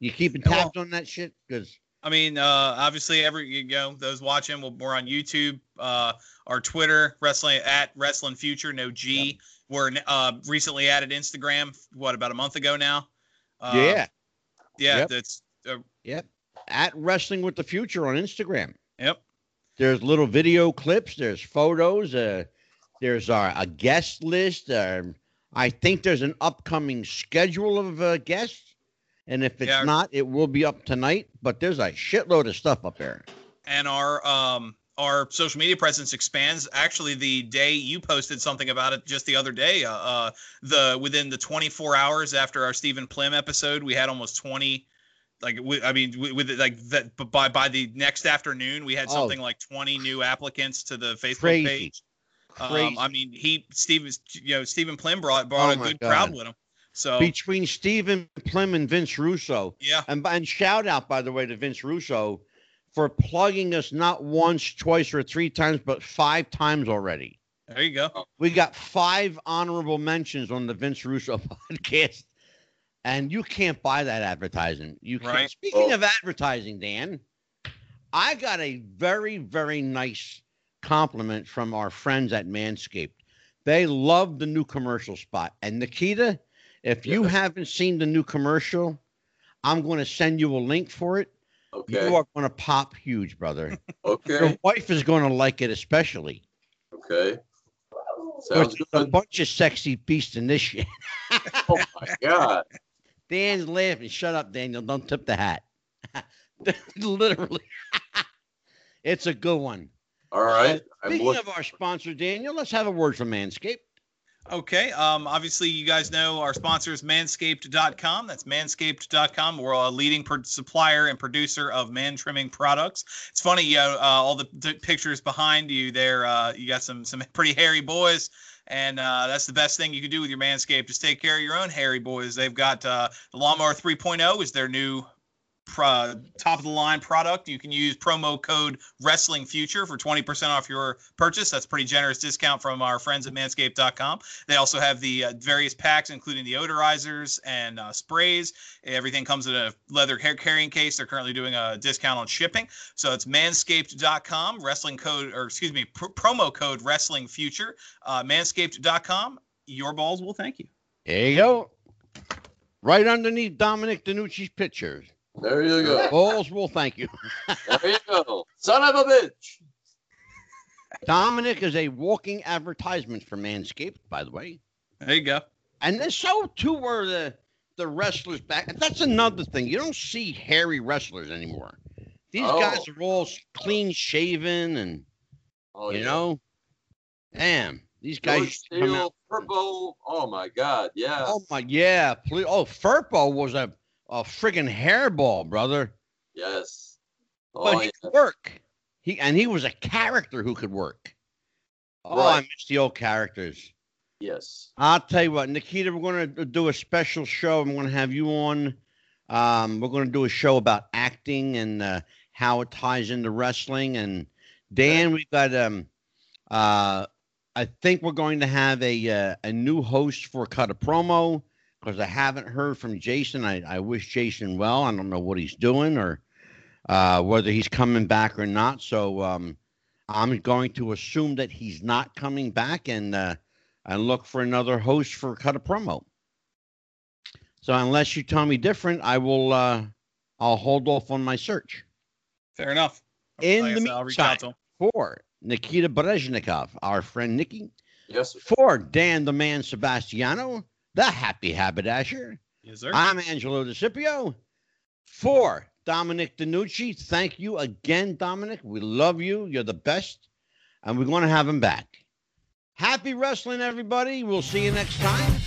You keeping Yeah, well- on that shit? Because I mean, uh, obviously, every you know those watching, we'll, we're on YouTube, uh, our Twitter, wrestling at Wrestling Future, no G. We're uh, recently added Instagram. What about a month ago now? Uh, yeah, yeah. Yep. That's uh, Yep. At Wrestling with the Future on Instagram. yep. There's little video clips. There's photos. Uh, there's our a guest list. Um, I think there's an upcoming schedule of uh, guests, and if it's Yeah. not, it will be up tonight. But there's a shitload of stuff up there. and our um our social media presence expands actually the day you posted something about it just the other day uh, uh the within the 24 hours after our Stephen Plim episode we had almost 20 like we, I mean with, like that but by by the next afternoon we had Oh. something like 20 new applicants to the Facebook Crazy. page um. I mean he Stephen you know Stephen Plim brought brought Oh a good crowd with him so Between Stephen Plim and Vince Russo, yeah and, and shout out by the way to Vince Russo for plugging us not once, twice, or three times, but five times already. there you go We got five honorable mentions on the Vince Russo podcast, and you can't buy that advertising. You can't. Right. Speaking Oh. of advertising, Dan, I got a very, very nice compliment from our friends at Manscaped. They love the new commercial spot. And Nikita, if you haven't seen the new commercial, I'm going to send you a link for it. Okay. You are going to pop huge, brother. okay. Your wife is going to like it especially. Okay. There's Sounds a bunch of sexy beasts in this shit. Oh my God. Dan's laughing. Shut up, Daniel. Don't tip the hat. Literally. it's a good one. All right. Speaking of our sponsor, Daniel, let's have a word from Manscaped. Okay. Um, obviously, you guys know our sponsor is manscaped.com. That's manscaped.com. We're a leading pro- supplier and producer of man trimming products. It's funny, you know, uh, all the, pictures behind you there, uh, you got some, some pretty hairy boys. And uh, that's the best thing you can do with your Manscaped is take care of your own hairy boys. They've got uh, the Lawnmower 3.0 is their new top of the line product. You can use promo code Wrestling Future for 20% off your purchase. That's pretty generous discount from our friends at Manscaped.com. They also have the uh, various packs, including the odorizers and uh, sprays. Everything comes in a leather hair carrying case. They're currently doing a discount on shipping. So it's Manscaped.com, wrestling code, or excuse me, pr- promo code Wrestling Future. Uh, Manscaped.com. Your balls will thank you. There you go. Right underneath Dominic DeNucci's pictures. There you go. Balls will thank you. There you go. Son of a bitch. Dominic is a walking advertisement for Manscaped, by the way. There you go. And then so too were the the wrestlers back. That's another thing. You don't see hairy wrestlers anymore. These Oh. guys are all clean shaven and Oh, you yeah. know, damn, these guys George used to come out. Steele, Purple. Oh my God. Yeah. Oh my yeah, please. Oh, Firpo was a a friggin' hairball, brother. Yes. Oh, But he yeah. could work. He and he was a character who could work. Oh, I Right. miss the old characters. Yes. I'll tell you what, Nikita, we're going to do a special show. I'm going to have you on. Um, we're going to do a show about acting and uh, how it ties into wrestling. And Dan, we've got. Um, uh, I think we're going to have a uh, a new host for Cut a Promo because I haven't heard from Jason. I, I wish Jason well. I don't know what he's doing or uh, whether he's coming back or not. So um, I'm going to assume that he's not coming back and. Uh, and look for another host for cut a promo. So unless you tell me different, I will uh I'll hold off on my search. Fair enough. In I the said, I'll reach out meantime, for Nikita Brezhnikov, our friend Nikki, Yes. sir. for Dan the Man Sebastiano, the happy haberdasher, Yes, sir. I'm Angelo DeCipio. For Dominic DeNucci, thank you again, Dominic. We love you. You're the best. And we're going to have him back. Happy wrestling, everybody. We'll see you next time.